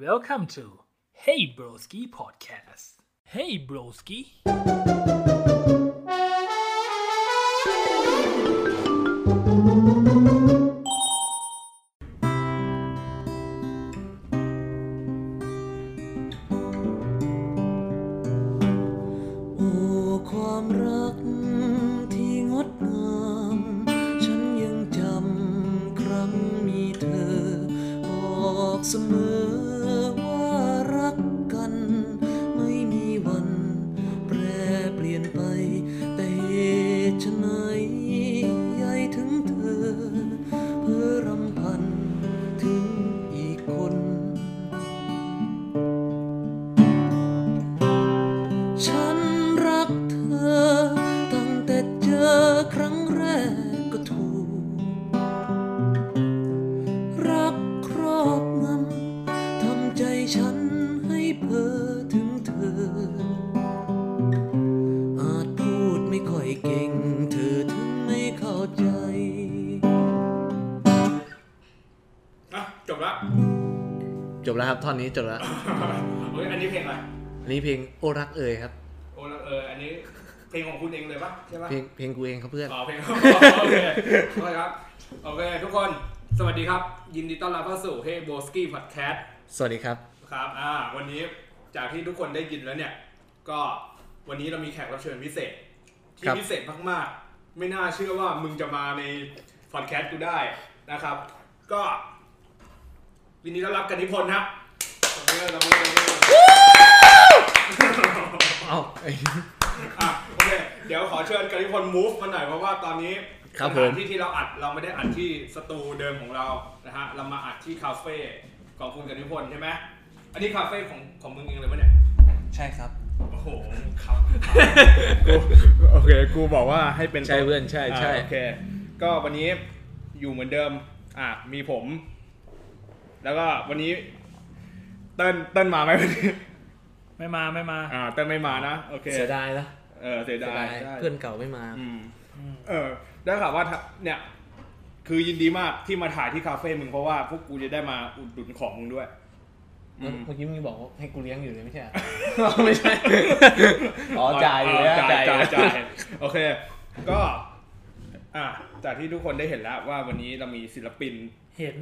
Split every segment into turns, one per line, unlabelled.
Welcome to Hey Broski Podcast. Hey Broski.
นนี้จบ
แล้ว
เฮ้ยอันนี้เพลงอะไร
อันนี้เพลงโอรักเอ่ยครับ
โอ้เอออันนี้เพลงของคุณเองเลยปะใช่ปะ
เพลงเพลงกูเองครับเพื่อน
อ๋อเพลงโอเคโอเคครับโอเคทุกคนสวัสดีครับ ยินดีต้อนรับเข้าสู่ Hey b o s k i Podcast
สวัสดีครับ
ครับอ่าวันนี้จากที่ทุกคนได้ยินแล้วเนี่ย ก็วันนี้เรามีแขกรับเชิญพิเศษ ที่
ครับ
พิเศษมากๆ ไม่น่าเชื่อว่ามึงจะมาในพอดแคสต์กูได้นะครับ ก็ยินดีต้อนรับกันนิพนธ์ครั บขอบคุณครับขอบคุณครับ
เอ้าไอ้
อะโอเคเดี๋ยวขอเชิญกันนิพนธ์มูฟมาหน่อยเพราะว่าตอนนี้
ครับ
ส
ผ
ถามนที่ที่เราอัดเราไม่ได้อัดที่สตูเดิมของเรานะฮะเรามาอัดที่คาเฟ่ของคุณกันนิพนธ์ใช่ไหมอันนี้คาเฟ่ของของมึงเองเลยปะเนี่ย
ใช่ครับ
โอ้โหครับกูโอเคกูบอกว่าให้เป็น
ใช่เพื่อนใช่ใช่
อ่าโอเค ก็วันนี้อยู่เหมือนเดิม อะมีผม แล้วก็วันนี้ เติ้ลเติ้ลมาไหมวันนี้
ไม่มาไม่มา
อ่าเติ้ลไม่มานะโอเค
เสียดายนะ
เออเสีย
เสีย
ดา
ดายย
ใช่
เพื่อนเก่าไม่มา
อืมเออได้ข่าวว่าถ้าเนี่ยคือยินดีมากที่มาถ่ายที่คาเฟ่มึงเพราะว่าพวกกูจะได้มาอุดหนุนของมึงด้วยอืม
เมื่อกี้มึงบอกว่าให้กูเลี้ยงอยู่เลยไม่ใช่เหรอไม่ใช่อ๋อจ่ายอยู่แล้ว
จ่ายจ่าย
อยู่
จ่ายโอเค ก็ อะจากที่ทุกคนได้เห็นแล้วว่าวันนี้เรามีศิลปิน
เห็น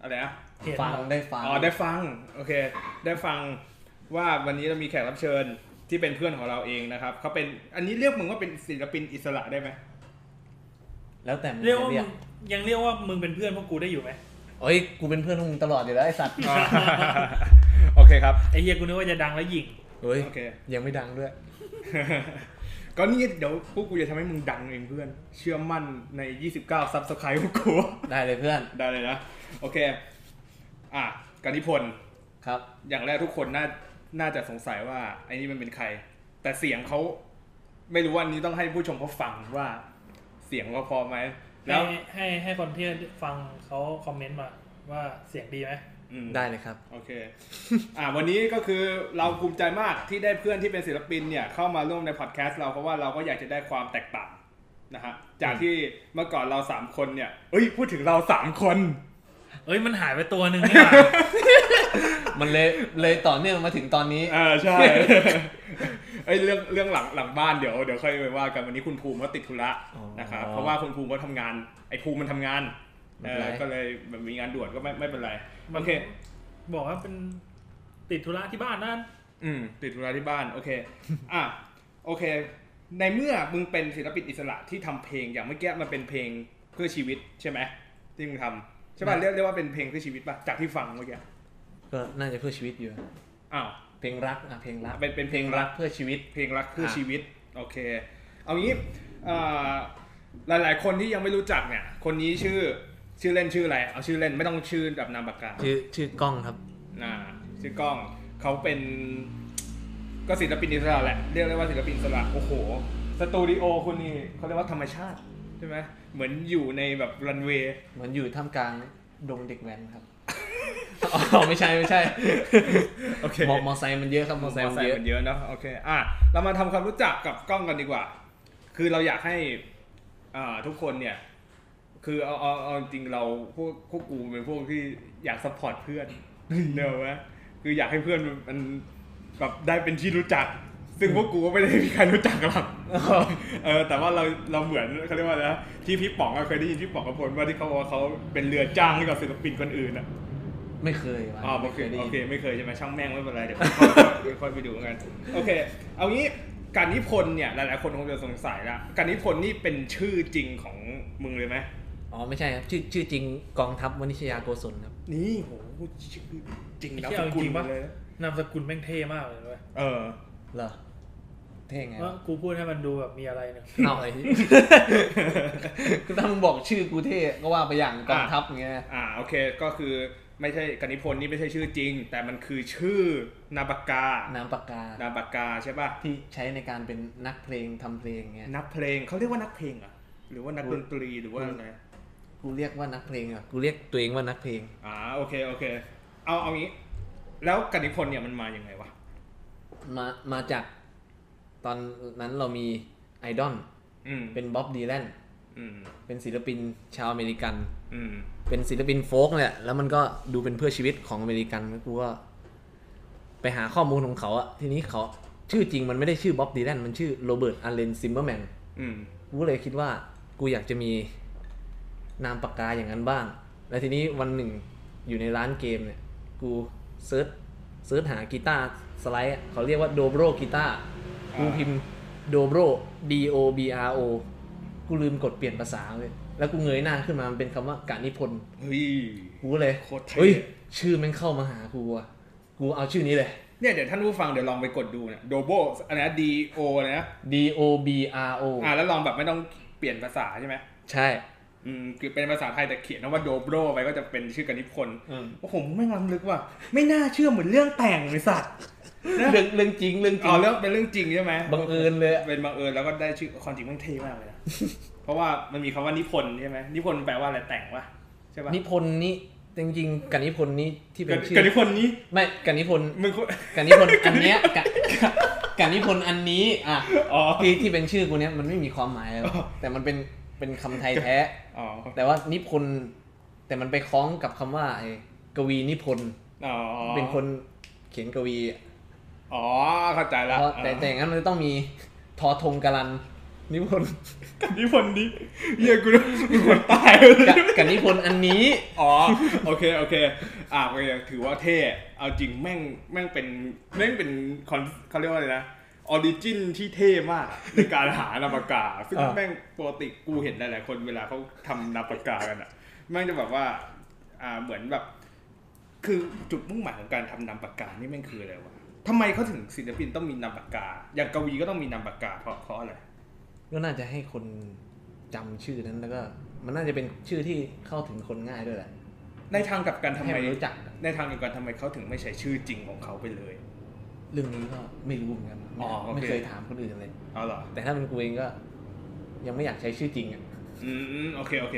อะไรนะ
เห็น
ฟังได้ฟัง
อ๋อได้ฟังโอเค ได้ฟังว่าวันนี้เรามีแขกรับเชิญที่เป็นเพื่อนของเราเองนะครับเขาเป็นอันนี้เรียกมึงว่าเป็นศิลปินอิสระได้ไหม
แล้วแต่มึง
เรียกว่า
จะเรีย
มึ
ก
งยังเรียกว่ามึงเป็นเพื่อนพวกกูได้อยู่ไหม
เอ้ยกูเป็นเพื่อนของมึงตลอดอยู่แล้วไอ้สัตว์
โอเคครับ
ไอ้เฮียกูนึกว่าจะดังแล้วหยิง
เฮ้ย
โอเค
ยังไม่ดังด้วย
ก็นี่เดี๋ยวพวกกูจะทำให้มึงดังเองเพื่อน เชื่อมั่นใน 29 ซับสไครต์พวกกู
ได้เลยเพื่อน
ได้เลยนะ โอเค อะกนิพนธ์
ครับ
อย่างแรกทุกคนน่าน่าจะสงสัยว่าไอ้นี่มันเป็นใคร แต่เสียงเขาไม่รู้ว่านี้ต้องให้ผู้ชมเขาฟังว่า เสียงเขาพอไหม แล้
ให้
ว
ให้ให้คนที่ฟังเขาคอมเมนต์มาว่าเสียงดีไหม
อืม
ได้เลยครับ
โอเค อ่า วันนี้ก็คือเราภูมิใจมากที่ได้เพื่อนที่เป็นศิลปินเนี่ยเข้ามาร่วมในพอดแคสต์เราเพราะว่าเราก็อยากจะได้ความแตกต่างนะฮะ จากที่เมื่อก่อนเราสามคนเนี่ย เอ้ย พูดถึงเราสามคน
เอ้ย มันหายไปตัวหนึ่งนี่หว่า
มันเลยเลยต่อเนื่องมาถึงตอนนี้
เออใช่ไอ้ย เรื่องเรื่องหลังหลังบ้านเดี๋ยวเดี๋ยวค่อยไปว่ากันวันนี้คุณภูมิเขาติดธุระ
อ๋อ
นะครับ เพราะว่าคุณภูมิเขาทำงาน ไอ้ภูมิมันทำงาน
ไม่
เอ
เป็น
อ
ไร
ก็เลยแบบมีงานด่วนก็ไม่ไม่เป็นไรโอเค
บอกว่าเป็นติดธุระที่บ้านนั่น
อืมติดธุระที่บ้านโอเค อะโอเค ในเมื่อมึงเป็นศิลปินอิสระที่ทำเพลงอย่างเมื่อกี้มันเป็นเพลงเพื่อชีวิตใช่ไหมที่มึงทำใช่ป่ะเรียกเรียกว่าเป็นเพลงเพื่อชีวิตป่ะจากที่ฟังเมื่อกี้
ก็น่าจะเพื่อชีวิตอยู่
อ้าว
เพลงรักอะเพลงรัก
เป็นเป็นเพลงรัก
เพื่อชีวิต
เพลงรักเพื่อ
อะ
ชีวิตโอเค เอางี้อ่าหลายๆคนที่ยังไม่รู้จักเนี่ย คนนี้ชื่อ ชื่อเล่นชื่ออะไร เอาชื่อเล่นไม่ต้องชื่อแบบนามปากกา
ชื่อชื่อกล้องครับ
อ่าชื่อกล้องเขาเป็นก็ศิลปินอิสระแหละเรียกได้ว่าศิลปินอิสระโอ้โหสตูดิโอคุณนี่เขาเรียกว่าธรรมชาติใช่ไหมเหมือนอยู่ในแบบรันเวย์
เหมือนอยู่ท่ามกลางดงเด็กแว้นครับอ๋อไม่ใช่ไม่ใช่
โอเค
มอมอไซค์มันเยอะครับมอไซค์มันเยอะ
มันเยอะเนอะโอเคอะเรามาทำความรู้จักกับกล้องกันดีกว่า คือเราอยากให้อ่าทุกคนเนี่ย คือเอาเอาเอาจริงๆเราพวกพวกกูเป็นพวกที่อยาก support เพื่อนเนอะวะคืออยากให้เพื่อนมันแบบได้เป็นที่รู้จัก ซึ่งพวกกูก็ไม่ได้มีใครรู้จักกันหรอกเออแต่ว่าเราเราเหมือนเขาเรียกว่าอะไรนะที่พี่ป๋องอะเคยได้ยินพี่ป๋องกับพลว่าที่เขาบอกว่าเขาเป็นเรือจ้างให้กับศิลปินคนอื่นอะ
ไม่เคยว่ะ
อ๋อโอ
ไม่
เค
เคยได้
โอ
ยิน
เค ไม่เคยใช่ไหมช่างแม่งไม่เป็นไรเดี๋ยวค่อยค่อยไปดูกันโอเค เอางี้การนิพนธ์เนี่ยหลายๆคนคงจะสงสัยละการนิพนธ์นี่เป็นชื่อจริงของมึงเลยไหม
อ๋อไม่ใช่ครับชื่อชื่อจริงกองทัพวณิชยาโกศลครับ
นี่โหชื่อจริง
ไอ้
นาม
เหี้ย
สกุล
เอาจริงปะ
เลยนะ
นามสกุลแม่งเท่มากเลยเว้ย
เออ
เหรอเท่ไง
ว่ากูพูดให้มันดูแบบมีอะไรเนี่ย
เอาไอ้คือถ้ามึงบอกชื่อกูเท่ก็ว่าไปอย่างกองทัพอย่างเงี้ย
อ่าโอเคก็คือไม่ใช่การนิพนธ์นี่ไม่ใช่ชื่อจริง แต่มันคือชื่อนามปากกานา
มปากกา
นามปากกาใช่ป่ะ
ที่ใช้ในการเป็นนักเพลงทำเพลงเงี้ย
นักเพลงเขาเรียกว่านักเพลงเหรอะหรือว่านักดนตรีหรือว่าอะไร
กูเรียกว่านักเพลงอะกูเรียกตัวเองว่านักเพลง
อ่าโอเคโอเค เอาเอางี้ แล้วการนิพนธ์เนี่ยมันมาอย่างไงวะ
มามาจากตอนนั้นเรามีไอดอล
อืม
เป็นบ๊อบดีแลน
อืม
เป็นศิลปินชาวอเมริกัน
อืม
เป็นศิลปิน folk เนี่ยแล้วมันก็ดูเป็นเพื่อชีวิตของอเมริกันแล้วกูก็ไปหาข้อมูลของเขาอะทีนี้เขาชื่อจริงมันไม่ได้ชื่อบ๊อบดีแลนมันชื่อโรเบิร์ตอัลเลนซิมเมอร์แมน
อืม
กูก็เลยคิดว่ากูอยากจะมี นามปากกาอย่างนั้นบ้าง แล้วทีนี้วันหนึ่งอยู่ในร้านเกมเนี่ย กูsearch search หากีตาร์สไลด์อะเขาเรียกว่าโดโบรกีตาร์กูพิมพ์โดโบร D O B R O กูลืมกดเปลี่ยนภาษาเลย แล้วกูเงยหน้าขึ้นมา มันเป็นคำว่ากานิพนธ์
เฮ้ย
กูก็เลย
โคตรเท่
เฮ้ย ชื่อแม่งเข้ามาหากูอะกูเอาชื่อนี้เลย
เนี่ยเดี๋ยวท่านผู้ฟังเดี๋ยวลองไปกดดูเนี่ย Dobro อันนี้ D O นะ
D O B R O
อ่าแล้วลองแบบไม่ต้องเปลี่ยนภาษาใช่ไหม
ใช่
อืมคือเป็นภาษาไทยแต่เขียนว่า Dobro ไปก็จะเป็นชื่อการนิพนธ์
อืม
โอ้โหแม่งล้ำลึกว่ะไม่น่าเชื่อเหมือนเรื่องแต่งเลยสัตว์นะ
เรื่องเรื่องจริงเรื่องจริ
อ๋
ง
อเรื่องเป็นเรื่องจริงใช่ไหม
บังเอิญเลยอะ
เป็นบังเอิญแล้วก็ได้ชื่อความจริงมันเท่มากเลยนะเพราะว่ามันมีคำว่านิพนธ์ใช่ไหมนิพนธ์แปลว่าอะไรแต่งวะใช่ปะ
นิพนธ์นี่จริงๆกันนิพนธ์นี่ที่เป็
กัน
ชื่อ
กันนิพนธ์นี้
ไม่กันนิพนธ์
มึงคน
กันนิพนธ์อันเนี้ยกะกันนิพนธ์อันนี้อะ
อ๋อ
ที่ที่เป็นชื่อกูเนี้ยมันไม่มีความหมายหรอก
อ๋อ
แต่มันเป็น เป็นคำไทยแท้
อ๋อ
แต่ว่านิพนธ์แต่มันไปคล้องกับคำว่าไอ้กวีนิพนธ์
อ๋อ
เป็นคนเขียนกวีอะ
อ๋อเข้าใจละ
เพราะแต่แต่อย่างนั้นมันจะต้องมีทอทงกาลันนิพนธ์
กันนิพนธ์นี้เฮียกูมึงคนตายเลย
กับกับนิพนธ์อันนี้
อ๋อโอเคโอเค อะโอเคถือว่าเท่เอาจริงแม่งแม่งเป็นแม่งเป็นคอนเขาเรียกว่าอะไรนะ ออริจินที่เท่มากอะในการหานามปากกา ซึ่ง
อ่า
แม่งปกติกูเห็นหลายๆคนเวลาเขาทำนามปากกากันอะแม่งจะแบบว่า อ่าเหมือนแบบ คือจุดมุ่งหมายของการทำนามปากกานี่แม่งคืออะไรวะทำไมเขาถึงศิลปินต้องมีนามปากกา อย่างกวีก็ต้องมีนามปากกาเพราะเพราะอะไร
ก็น่าจะให้คนจำชื่อนั้นแล้วก็ มันน่าจะเป็นชื่อที่เข้าถึงคนง่ายด้วยแหละ
ในทางกลับกันทำ
ให้
ไม
มันรู้จัก
ในทางเดียวกันทำไมเขาถึงไม่ใช้ชื่อจริงของเขาไปเลย
เรื่องนี้ก็ไม่รู้เหมือนกัน
อ๋อโอเค
ไม่เคยถามคนอื่นเลย
เอาเหรอ
แต่ถ้าเป็นกูเองก็ ยังไม่อยากใช้ชื่อจริงอะ
อืมโอเคโอเค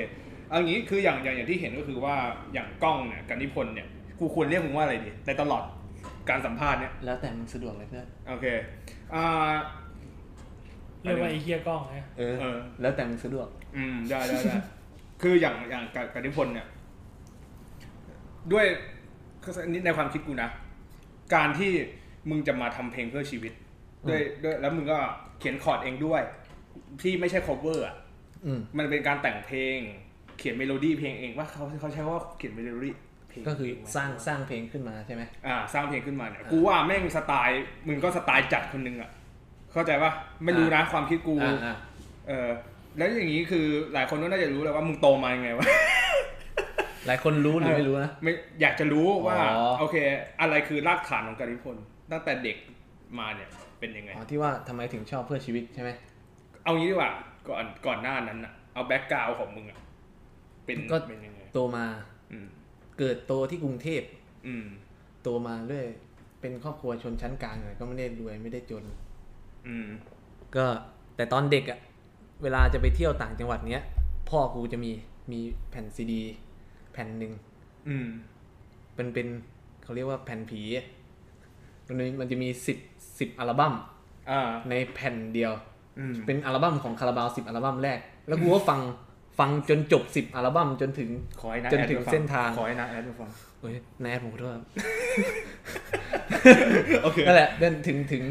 เอางี้คืออย่างอย่างอย่างที่เห็นก็คือว่าอย่างกล้องเนี่ยกันนิพนธ์เนี่ยกูควรเรียกมึงว่าอะไรดีในตลอดการสัมภาษณ์เนี่ย
แล้วแต่มึงสะดวกเลยเพื่อน
โอเคอ่า
เรียกว่าไอ้เฮียกล้องไง
เออ
เออ
แล้วแต่มึงสะดวก
อืมได้ได้ได้ คืออย่างอย่างกับกันนิพนธ์เนี่ย ด้วยนี่ในความคิดกูนะ การที่มึงจะมาทำเพลงเพื่อชีวิต ด้วยด้วยแล้วมึงก็เขียนคอร์ดเองด้วย ที่ไม่ใช่ cover อะ
อืม
มันเป็นการแต่งเพลง เขียนเมโลดี้เพลงเองว่าเขาเขาใช้คำว่าเขียนเมโลดี้เพลง
ก็คือ
เงไหม
สร้างสร้างเพลงขึ้นมาใช่ไหม
อ่า สร้างเพลงขึ้นมาเนี่ยกูว่าแม่งสไตล์มึงก็สไตล์จัดคนนึงอะเข้าใจปะไม่รู้นะความคิดกู
อ่าอ่า
เออแล้วอย่างนี้คือหลายคนก็น่าจะรู้แล้วว่ามึงโตมายังไงวะ
หลายคนรู้หรือไม่รู้นะ
ไม่อยากจะรู้ว่า
อ๋อ
โอเค อะไรคือรากฐานของการิพนธ์ตั้งแต่เด็กมาเนี่ย เป็นยังไง
อ๋อที่ว่าทำไมถึงชอบเพื่อชีวิตใช่ไหม
เอางี้ดีกว่า ก่อนก่อนหน้านั้นอะเอาแบ็กกราวของมึงอะเป็น
ก็
เป็นยังไง
โตมา
อืม
เกิดโตที่กรุงเทพ
อืม
โตมาด้วยเป็นครอบครัวชนชั้นกลางเลยก็ไม่ได้รวยไม่ได้จน
อืม
ก็แต่ตอนเด็กอะเวลาจะไปเที่ยวต่างจังหวัดเนี้ย พ่อกูจะมีมีแผ่นซีดี แผ่นหนึ่ง
อืม
เป็นเป็นเขาเรียกว่าแผ่นผีอะมันมีมันจะมีสิบ สิบอัลบั้ม
อ่า
ในแผ่นเดียว
อืม
เป็นอัลบั้มของคาราบาวสิบอัลบั้มแรก แล้วกูก็ฟังฟังจนจบสิบอัลบั้มจนถึง
ขอให้นะ
จนถึง
แอดมาฟั
เส้นทาง
ขอให้นะแอดมาฟัง
เฮ้ยนายแอดผมขอโทษครับ
โอเค
นั่นแหละเดินถึงถึง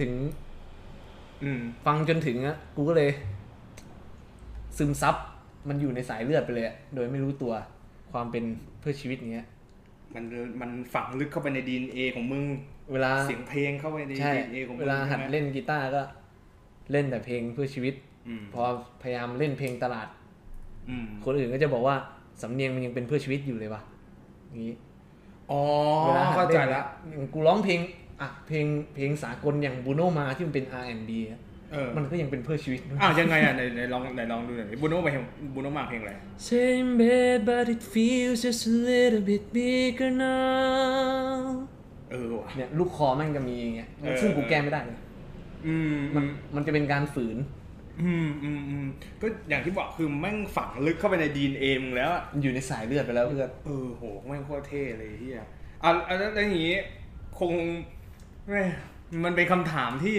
ถึง
อืม
ฟังจนถึงอะกูก็เลย ซึมซับมันอยู่ในสายเลือดไปเลยอะโดยไม่รู้ตัวความเป็นเพื่อชีวิตเนี้ย
มันมันฝังลึกเข้าไปใน DNA ของมึง
เวลา
เสียงเพลงเข้าไปใน
ใช่
DNA ของมึง
เวลาหัด
ใช่ไม
เล่นกีตาร์ก็ เล่นแต่เพลงเพื่อชีวิต
อืม
พอพยายามเล่นเพลงตลาด
อืม
คนอื่นก็จะบอกว่าสำเนียงมันยังเป็นเพื่อชีวิตอยู่เลยว่ะอย่างนี้
อ๋อ
เวลาหัด
เข้า
ล่
ใจ
น
ละ
อย่างกูร้องเพลงอะเพลงเพลงสากลอย่างบูโนมาที่มันเป็น R&B อะ
เออ
มันก็ยังเป็นเพื่อชีวิต
อ้าวยังไงอะไหนไหนลองไหนลองดูหน่อยบูโน่ไปเพลงบูโน่มาเพลงอะไร
Same bed but it feels just a little bit bigger now
เออว่ะ
เนี่ยลูกคอแม่งจะมีอย่างเงี้ย
เออ
ซึ่งกูแก้ไม่ได้เลย
อืม
มันมันจะเป็นการฝืน
อืมอืมอืมก็อย่างที่บอกคือแม่งฝังลึกเข้าไปใน DNA มึงแล้วอะ
มันอยู่ในสายเลือดไปแล้วเพื่อน
เออโหแม่งโคตรเท่เลยเฮียอะอะแล้วแล้วอย่างงี้คงแม่มันเป็นคำถามที่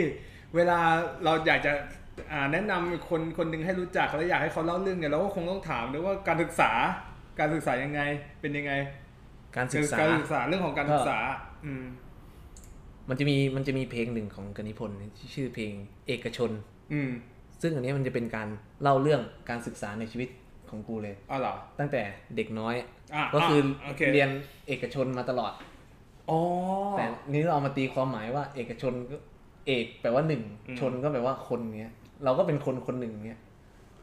เวลาเราอยากจะอ่าแนะนำคนคนหนึ่งให้รู้จักแล้วอยากให้เขาเล่าเรื่องเนี่ยเราก็คงต้องถามด้วยว่าการศึกษาการศึกษายังไงเป็นยังไง
การศึกษา
การศึกษาเรื่องของการศึกษา อืม
มันจะมีมันจะมีเพลงหนึ่งของกนิพนธ์ที่ชื่อเพลงเอกชน
อืม
ซึ่งอันนี้มันจะเป็นการเล่าเรื่องการศึกษาในชีวิตของกูเลย
อ๋อเหรอ
ตั้งแต่เด็กน้อย
อะ
ก็คือ
โอเค
เรียนเอกชนมาตลอด
อ๋อ
แต่นี้เราเอามาตีความหมายว่า เอกชนก็เอกแปลว่าหนึ่ง
อืม
ชนก็แปลว่าคนเนี้ย เราก็เป็นคนคนหนึ่งเนี้ย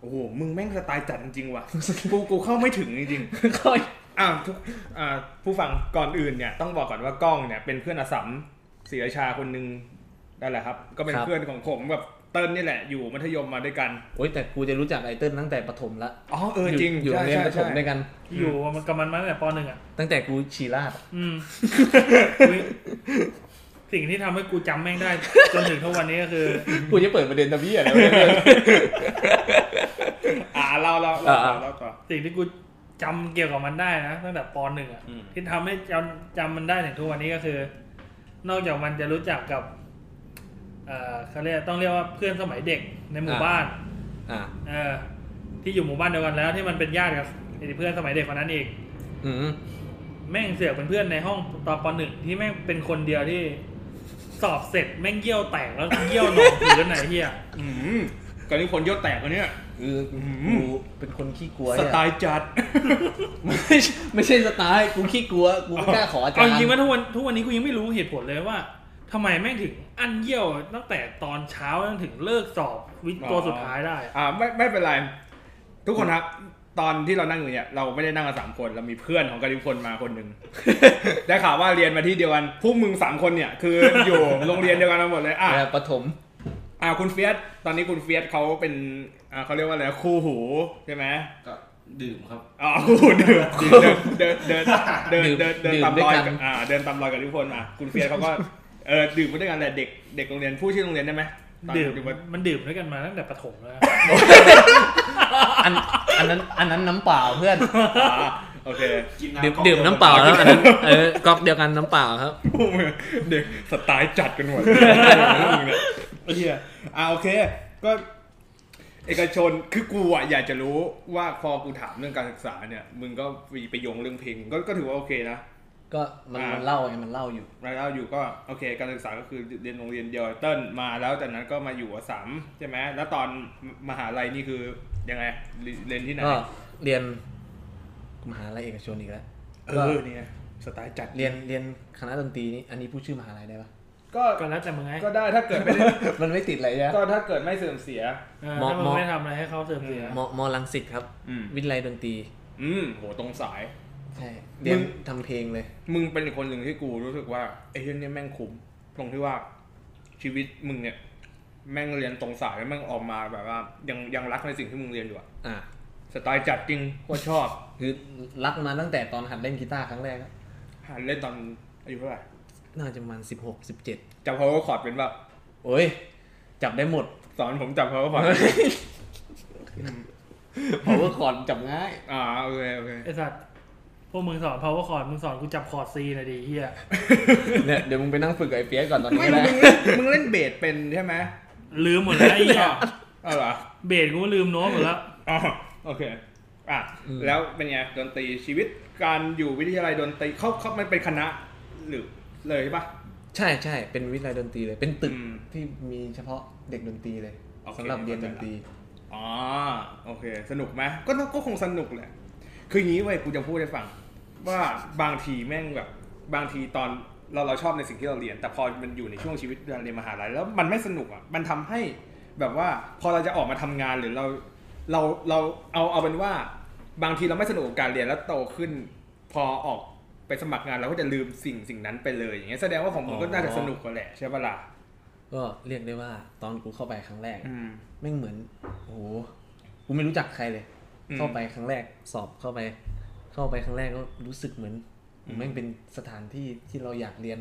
โอ้โห มึงแม่งสไตล์จัดจริงๆว่ะ กู กูเข้าไม่ถึงจริง
ก็
ๆ อ่าทุกอ่าผู้ฟังก่อนอื่นเนี่ยต้องบอกก่อนว่ากล้องเนี่ยเป็นเพื่อนอาสัมศรีราชาคนหนึ่งนั่นแหละครับ ก็เป็นเพื่อนของผมกับเติ้ลนี่แหละอยู่มัธยมมาด้วยกัน
โอ๊ยแต่กูจะรู้จักไอเติ้ลตั้งแต่ประถมละ
อ๋อเออจริง
อยู่โร
ใช่
งเรียน
ใช่
ประถ
ใช่
มด้วยกัน
อยู่มันกับมันมาตั้งแต่ปหนึ่งอะ
ตั้งแต่กูชีราด
อืมสิ่งที่ทำให้กูจำแม่งได้ จนถึงทุกวันนี้ก็คือ
กูจะเปิดประเด็นตะบี้อะไรวะเนี่ย
อ่าเราเราเราต่อ
อ่า
เราต่อ
สิ่งที่กู จำเกี่ยวกับมันได้นะตั้งแต่ปหนึ่งอะ
อืม
ที่ทำให้จำจำมันได้ถึงทุกวันนี้ก็คือ นอกจากมันจะรู้จักกับเอ่อเขาเรียกต้องเรียกว่าเพื่อนสมัยเด็กในหมู่บ้าน
อ่า
เออที่อยู่หมู่บ้านเดียวกันแล้ว ที่มันเป็นญาติกับไอ้เพื่อนสมัยเด็กคนนั้นอีก
อืม
แม่งเสือกเป็นเพื่อนในห้องตอนปหนึ่งที่แม่งเป็นคนเดียวที่ สอบเสร็จแม่งเยี่ยวแตกแล้วเยี่ยวนองพื้นไหนเฮีย
อืมก่อนนี้คนยศแตกกันเนี่ย
คือ
อืม
กูเป็นคนขี้กลัว
ส
เนี่ย
ไตล์จัด
ไม่ใช่ไม่ใช่สไตล์กูขี้กลัวกูไม่กล้าขออาจาร
เอา
ย์
จริงๆว่าทุกวันทุกวันนี้กูยังไม่รู้เหตุผลเลยว่าทำไมแม่งถึงอันเยี่ยวตั้งแต่ตอนเช้าจนถึงเลิกสอบวิทย์ตัวสุดท้ายได้อะ
อ่าไม่ไม่เป็นไร ทุกคนครับตอนที่เรานั่งอยู่เนี่ยเราไม่ได้นั่งกันสามคนเรามีเพื่อนของกาลิพลมาคนหนึ่งได้ข่าวว่าเรียนมาที่เดียวกันพวกมึงสามคนเนี่ย คืออยู่โรงเรียนเดียวกันมาหมดเลยอะ
แต่ประถม
อ่าคุณเฟียสตอนนี้คุณเฟียสเขาเป็นอ่าเขาเรียกว่าอะไรคู่หูใช่ไหม
ก็ดื่มครับ
อ๋อคู่หูเดินเดินเดินเดินเดินเดินเดิน
ดื่ม
ตาม
ด้วย
รอย
กัน
กับอ่าเดินตามรอยกับทุกคนมาคุณเฟียสเขาก็เออดื่มมาด้วยกันแหละเด็กเด็กโรงเรียนผู้ชื่อโรงเรียนได้ไหมตอน
ดื่ม
อยู่บน
มันดื่มด้วยกันมาตั้งแต่ประถมแล้ว
อันอันนั้นอันนั้นน้ำเปล่าเพื่อน
อ่า โอเค
กิน
ดื่ม
น้ำก๊อก
ดื่มน้ำเปล่าแล้วอันนั้นเออก๊อกเดียวกันน้ำเปล่าครับ
พวกมึงเด็กสไตล์จัดกันหมดมึงเนี่ยไอ้เหี้ยอ่าโอเค ก็เอกชนคือกูอะอยากจะรู้ว่าพอกูถามเรื่องการศึกษาเนี่ย มึงก็มีไปโยงเรื่องเพลงก็ก็ถือว่าโอเคนะ
ก็มัน
อ่ามั
มันเล่าไงมันเล่าอยู่
รายได้อยู่ก็โอเค การศึกษาก็คือเรียนโรงเรียนเดียวกับเติ้ลมาแล้วจากนั้นก็มาอยู่อัสสัมใช่ไหมแล้วตอนมหาลัยนี่คือยังไงเรียนที่ไหน
ก็เรียน มหาลัยเอกชนอีกแล้ว
เอ
ก็
อเนี่ยสไตล์จัด
เรียนเรียนคณะดนตรีนี่อันนี้พูดชื่อมหาลัยได้ปะ
ก็
ก็แล้วแต่มึงไง
ก็ได้ถ้าเกิดไม่ได้
มันไม่ติดอะไรใช่ไหม
ก็ถ้าเกิดไม่เสื่อมเสีย
เออ
มอ
ถ้ามึ
ม
ง
อ
ไม่ทำอะไรให้เขาเสื่อมเสีย
มมรังสิตครับ
อืม
วิทยาลัยดนตรี
อืมโหตรงสาย
ใช่เรียน
มึง
ทำเพลงเลย
มึงเป็นอีกคนหนึ่งที่กูรู้สึกว่าไอ้เรื่องนี้แม่งคุ้มตรงที่ว่าชีวิตมึงเนี่ย แม่งเรียนตรงสายแล้วแม่งออกมาแบบว่า ยังยังรักในสิ่งที่มึงเรียนอยู่อะ
อ่า
สไตล์จัดจริงโคตรชอบ
คือรักมาตั้งแต่ตอนหัดเล่นกีตาร์ครั้งแรกอะ
หันเล่นตอนอายุเท่าไหร่
น่าจะประมาณสิบหกสิบเจ็ด
จำ power chord เป็นแบบ
โอ้ย จับได้หมด
สอนผมจำ power chord
เพราะว่าคอร์ดจับง่าย
อ่าโอเคโอเค
ไอสัตว์พวกมึงสอน power chord มึงสอนกูจับคอร์ด C หน่อยดิเฮีย
เนี่ยเดี๋ยวมึงไปนั่งฝึกกับไอ้เปียกก่อนตอนนี้
ไม่
ก็ได้
มึงเล่นมึงเล่นเบสเป็นใช่ไหม
ลืมหมดแล้วไอ้เหี้ย
เอาเหรอ
เบสกูก็ลืมโน้ตหมดแล้ว
อ๋อ โอเคอะแล้วเป็นไงดนตรีชีวิตการอยู่วิทยาลัยดนตรีเขาเขามันเป็นคณะหรือเลยปะ
ใช่ใช่เป็นวิทยาลัยดนตรีเลย เป็นตึก
อืม
ที่มีเฉพาะเด็กดนตรีเลย
โอเค
สำหรับเรียนดนตรี
อ๋อโอเค สนุกไหมก็น่าก็คงสนุกแหละ คืออย่างนี้เว้ยกูจะพูดให้ฟัง ว่าบางทีแม่งแบบบางทีตอนเราเราชอบในสิ่งที่เราเรียน แต่พอมันอยู่ในช่วงชีวิตการเรียนมหาลัยแล้วมันไม่สนุกอะมันทำให้แบบว่าพอเราจะออกมาทำงานหรือเรา เราเราเอาเอาเป็นว่า บางทีเราไม่สนุกกับการเรียนแล้วโตขึ้น พอออกไปสมัครงานเราก็จะลืมสิ่งสิ่งนั้นไปเลย อย่างเงี้ยแสดงว่าของมึงก็น่าจะสนุกกว่าแหละใช่ปะล่ะ
ก็เรียกได้ว่าตอนกูเข้าไปครั้งแรก
อืม
แม่งเหมือนโอ้โหกูไม่รู้จักใครเลย
อืม
เข้าไปครั้งแรกสอบเข้าไป เข้าไปครั้งแรกก็รู้สึกเหมือน
อืม
แม่งเป็นสถานที่ที่เราอยากเรียน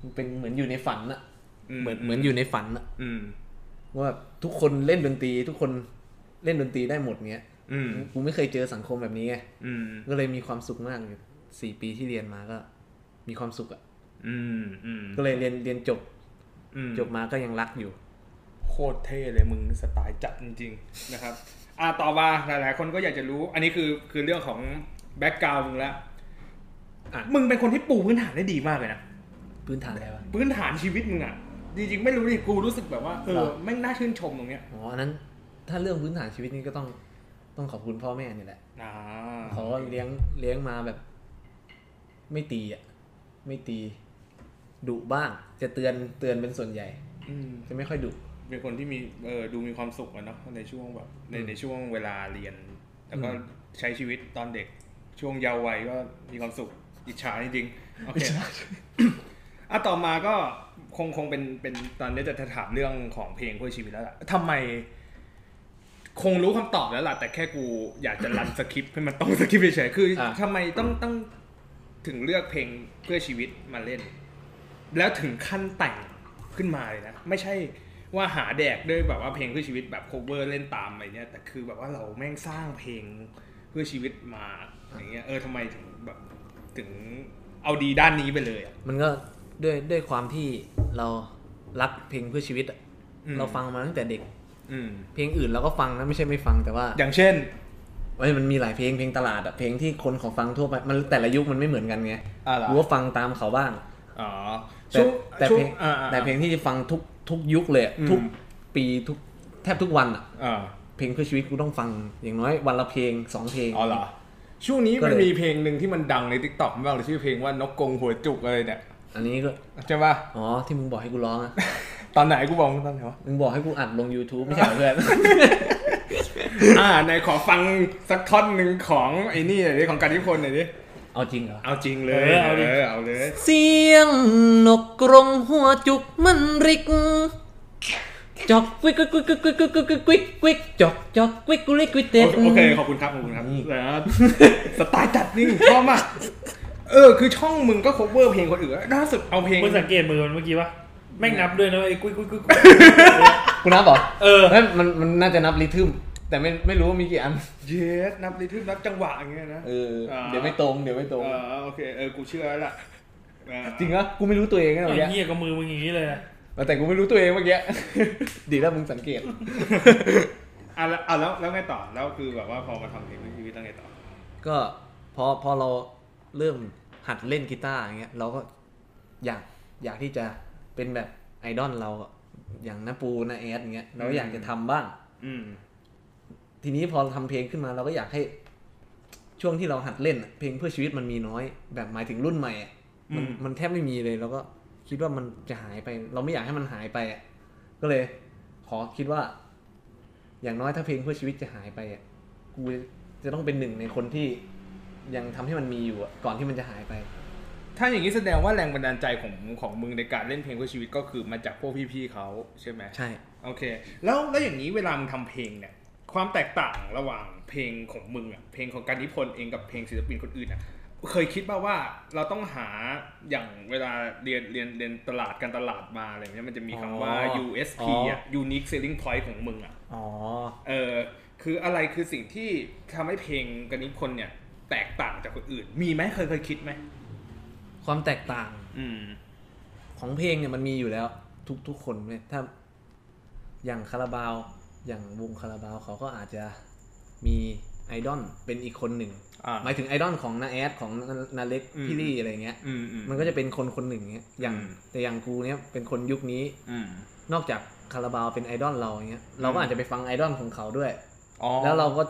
มันเป็นเหมือนอยู่ในฝันอะ
อืม
เหมือนเหมือนอยู่ในฝันอะ
อืม
ว่าทุกคนเล่นดนตรีทุกคน เล่นดนตรีได้หมดเงี้ย
อืม
กูไม่เคยเจอสังคมแบบนี้ไง
อืม
ก็เลยมีความสุขมากเลยสี่ปีที่เรียนมาก็ มีความสุขอะ
อืมอืม
ก็เลยเรียนเรียนจบ
อืม
จบมาก็ยังรักอยู่
โคตรเท่เลยมึงสไตล์จัดจริง ๆ นะครับ อ่าต่อมาหลาย ๆ คนก็อยากจะรู้ อันนี้คือคือเรื่องของแบ็กกราวมึงแล้ว
อะ
มึงเป็นคนที่ปูพื้นฐานได้ดีมากเลยนะ
พื้นฐานอะไรวะ
พื้นฐานชีวิตมึงอะจริงๆไม่รู้ดิกูรู้สึกแบบว่าเอ
เหร
อ
อ
ไม่งน่าชื่นชมตรงเนี้ย
อ๋ออันนั้น ถ้าเรื่องพื้นฐานชีวิตนี่ก็ต้องต้องขอบคุณพ่อแม่นี่แหละ
อ่า
เขาก็เลี้ยงเลี้ยงมาแบบ ไม่ตีอะไม่ตีดุบ้าง จะเตือนเตือนเป็นส่วนใหญ่
อืม
จะไม่ค่อยดุ
เป็นคนที่มีเออดูมีความสุขอะเนาะในช่วงแบบใน
อืม
ในช่วงเวลาเรียน แล้วก็
อืม
ใช้ชีวิตตอนเด็กช่วงเยาว์วัยก็มีความสุขอิจฉาจริงๆโอเคอะต่อมาก็คงคงเป็นเป็นตอนนี้จะถามเรื่องของเพลงเพื่อชีวิตแล้วล่ะทำไม คงรู้คำตอบแล้วล่ะ แต่แค่กูอยากจะรันสคริปต์ให้มันตรงสคริปต์เฉยๆคืออะทำไมต้องต้องถึงเลือกเพลงเพื่อชีวิตมาเล่น แล้วถึงขั้นแต่งขึ้นมาเลยนะ ไม่ใช่ว่าหาแดกด้วยแบบว่าเพลงเพื่อชีวิตแบบ cover เล่นตามอะไรเนี้ยแต่คือแบบว่าเราแม่งสร้างเพลงเพื่อชีวิตมาอย่างเงี้ยเออทำไมถึงแบบถึงเอาดีด้านนี้ไปเลยอะ
มันก็ด้วยด้วยความที่เรารักเพลงเพื่อชีวิตอะ
อืม
เราฟังมาตั้งแต่เด็ก
อืม
เพลงอื่นเราก็ฟังนะไม่ใช่ไม่ฟังแต่ว่า
อย่างเช่น
เว้ยมันมีหลายเพลงเพลงตลาดอะเพลงที่คนเขาฟังทั่วไปมันแต่ละยุคมันไม่เหมือนกันไง
อ่าเหรอ
กูก็ฟังตามเขาบ้าง
อ๋อ
แต่
ช่วง
แต่
ช่ว
เพล
ง
ง
อ่าอ่า
แต่เพลงที่ฟังทุกทุกยุคเลยอะ
อืม
ทุกปีทุกแทบทุกวันอะ
อ่า
เพลงเพื่อชีวิตกูต้องฟังอย่างน้อยวันละเพลงสองเพลง
อ๋อเหรอช่วงนี้
ก็
มัน
เลย
มีเพลงหนึ่งที่มันดังใน TikTok บ้างหรือชื่อเพลงว่านกกรงหัวจุกอะไรเนี่ย
อันนี้ก็
ใช่ป่ะ
อ๋อที่มึงบอกให้กูร้องอะ
ตอนไหนกูบอกมึงตอนไหนวะ
มึงบอกให้กูอัดลง YouTube ไม่ใช่เหรอเพื่อน
อ่าในขอฟังสักท่อนหนึ่งของไอ้นี่หน่อยดิของการทิพลหน่อยดิ
เอาจริงเหรอ
เอาจริงเลย
เออเอาดิ
เอาเลย
เสียงนกกรงหัวจุกมันริก จอกกวิกกวิกกวิกกวิกกวิกกวิกกวิกกวิกกวิกจอกจอกกวิกกุลิกวิกเต็ด
โอเค ขอบคุณครับ ขอบคุณครับ
นี่
แล้วสไตล์จัดนี่ชอบมาก เออ คือช่องมึงก็ cover เพลงคนอื่นล่าสุดเอาเพลง
มึงสังเกตมือมันเมื่อกี้ปะ แม่งนับด้วยนะไอ้กุ้ยกุ้ยกุ้ยกุ้ย
กูนับเหรอ
เออ
เฮ้ยมันมันน่าจะนับ rhythmแต่ไม่ไม่รู้ว่ามีกี่อัน
เยสนับริทึมนับจังหวะอย่างเงี้ยนะ
เออ
อ่า
เดี๋ยวไม่ตรงเดี๋ยวไม่ตรง
เออโอเคเออกูเชื่อแล้วล่ะอ่า
จริงเหรอกูไม่รู้ตัวเองนะ
ไอ้
เมื่อกี้
เหี้ยกับมือมึงอย่างนี้เลยนะ
แต่กูไม่รู้ตัวเองเมื่อกี้ดีแล้วมึงสังเกต
อะแล้วอะแล้วแล้วไงต่อแล้วคือแบบว่าพอมาทำเพลงชีวิตต้องไงต่อ
ก็พอพอเราเริ่มหัดเล่นกีตาร์อย่างเงี้ยเราก็อยากอยากที่จะ เป็นแบบไอดอลเราอะอย่างน้าปูน้าแอดอย่างเงี้ย เราก็อยากจะทำบ้าง
อืม
ทีนี้พอทำเพลงขึ้นมาเราก็อยากให้ ช่วงที่เราหัดเล่นอะเพลงเพื่อชีวิตมันมีน้อย แบบหมายถึงรุ่นใหม่อะมัน
อืม
มันแทบไม่มีเลยเราก็คิดว่ามันจะหายไป เราไม่อยากให้มันหายไปอะก็เลย ขอคิดว่า อย่างน้อยถ้าเพลงเพื่อชีวิตจะหายไปอะกูจะต้องเป็นหนึ่งในคนที่ยังทำให้มันมีอยู่อะก่อนที่มันจะหายไป
ถ้าอย่างนี้แสดงว่าแรงบันดาลใจของของมึงในการเล่นเพลงเพื่อชีวิตก็คือมาจากพวกพี่ๆเขาใช่ไหม
ใช่
โอเค แล้วแล้วอย่างนี้เวลามึงทำเพลงเนี่ยความแตกต่างระหว่างเพลงของมึงอะเพลงของการนิพนธ์เองกับเพลงศิลปินคนอื่นอะเคยคิดป่าว่าเราต้องหาอย่างเวลาเรียนเรียนเรียนตลาดการตลาดมาอะไรเงี้ยมันจะมีคำว่า
อ๋อ
USP
อ๋ออ่
อะ Unique Selling Point ของมึงอะ
อ๋อ
เออคืออะไรคือสิ่งที่ทำให้เพลงการนิพนธ์เนี่ยแตกต่างจากคนอื่น มีไหมเคยเคยคิดไหม
ความแตกต่าง
อืม
ของเพลงเนี่ยมันมีอยู่แล้ว ทุกทุกคนเนี่ยถ้าอย่างคาราบาว อย่างวงคาราบาวเขาก็อาจจะมีไอดอลเป็นอีกคนหนึ่ง
อ่า
หมายถึงไอดอลของนาแอดของนาเล็ก
อืม
พี่ลี่อะไรเงี้ย
อืมอืม
มันก็จะเป็นคนคนหนึ่งเงี้ยอย่าง
อืม
แต่อย่างกูเนี้ยเป็นคนยุคนี้
อืม
นอกจากคาราบาวเป็นไอดอลเราอย่างเงี้ยเราก็
อืม
อาจจะไปฟังไอดอลของเขาด้วย
อ๋อ
แล้วเราก็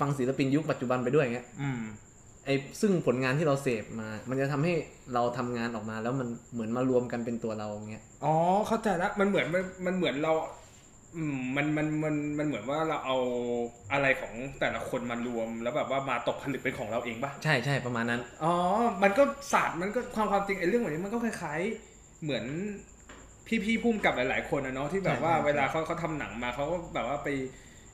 ฟังศิลปินยุคปัจจุบันไปด้วยเงี้ย
อืม
ไอซึ่งผลงานที่เราเสพมา มันจะทำให้เราทำงานออกมาแล้วมันเหมือนมารวมกันเป็นตัวเราอย่างเงี้ย
อ๋อเข้าใจแล้วมันเหมือนมันมันเหมือนเรา อืมมันมันมันมันเหมือนว่าเราเอาอะไรของแต่ละคนมารวมแล้วแบบว่ามาตกผลึกเป็นของเราเองป่ะ
ใช่ใช่ประมาณนั้น
อ๋อ มันก็ศาสตร์มันก็ความความจริงไอ้เรื่องแบบนี้มันก็คล้ายๆ เหมือนพี่ๆพุ่มกับหลาย ๆ คนนะเนาะที่แบบว่า
ใช่ใช่
เวลาเขาเขาทำหนังมาเขาก็แบบว่าไป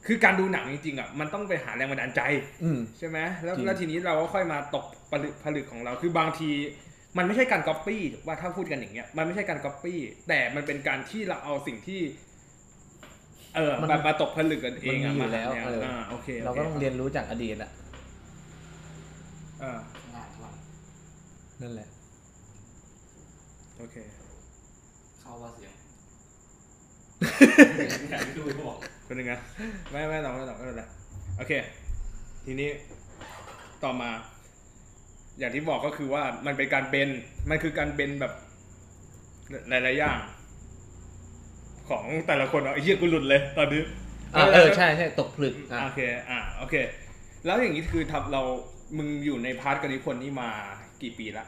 คือการดูหนังจริงๆอะมันต้องไปหาแรงบันดาลใจ
อืม
ใช่ไหมแล้ว
จริง
แล้วทีนี้เราก็ค่อยมาตกผลึกผลึกของเราคือบางที มันไม่ใช่การก๊อปปี้ว่าถ้าพูดกันอย่างเงี้ยมันไม่ใช่การก๊อปปี้แต่มันเป็นการที่เราเอาสิ่งที่ เออมามาตกผลึกกันเอง
มัน
อะ
มีอ
มา
ยู่แล้ว
เนี่ย
เอออ่
อ่าโอเคโค
เราก็ต้องเรียนรู้จากอดีตอะ
เออ
นั่นแหละ
โอเค
เข้าว่าเสียง
เป็นยังไงไม่ไม่ต้องไม่ต้องไม่เป็นไรโอเค ทีนี้ต่อมา อย่างที่บอกก็คือว่ามันเป็นการเบนมันคือการเบนแบบหลายๆอย่าง ของแต่ละคนเอาไอ้เหี้ยกูหลุดเลย ตอนนี้
อะเออใช่ใช่ตกผลึกอะ
โอเคอะโอเค แล้วอย่างนี้คือทำเรามึงอยู่ใน part กนิพนธ์นี่มากี่ปีละ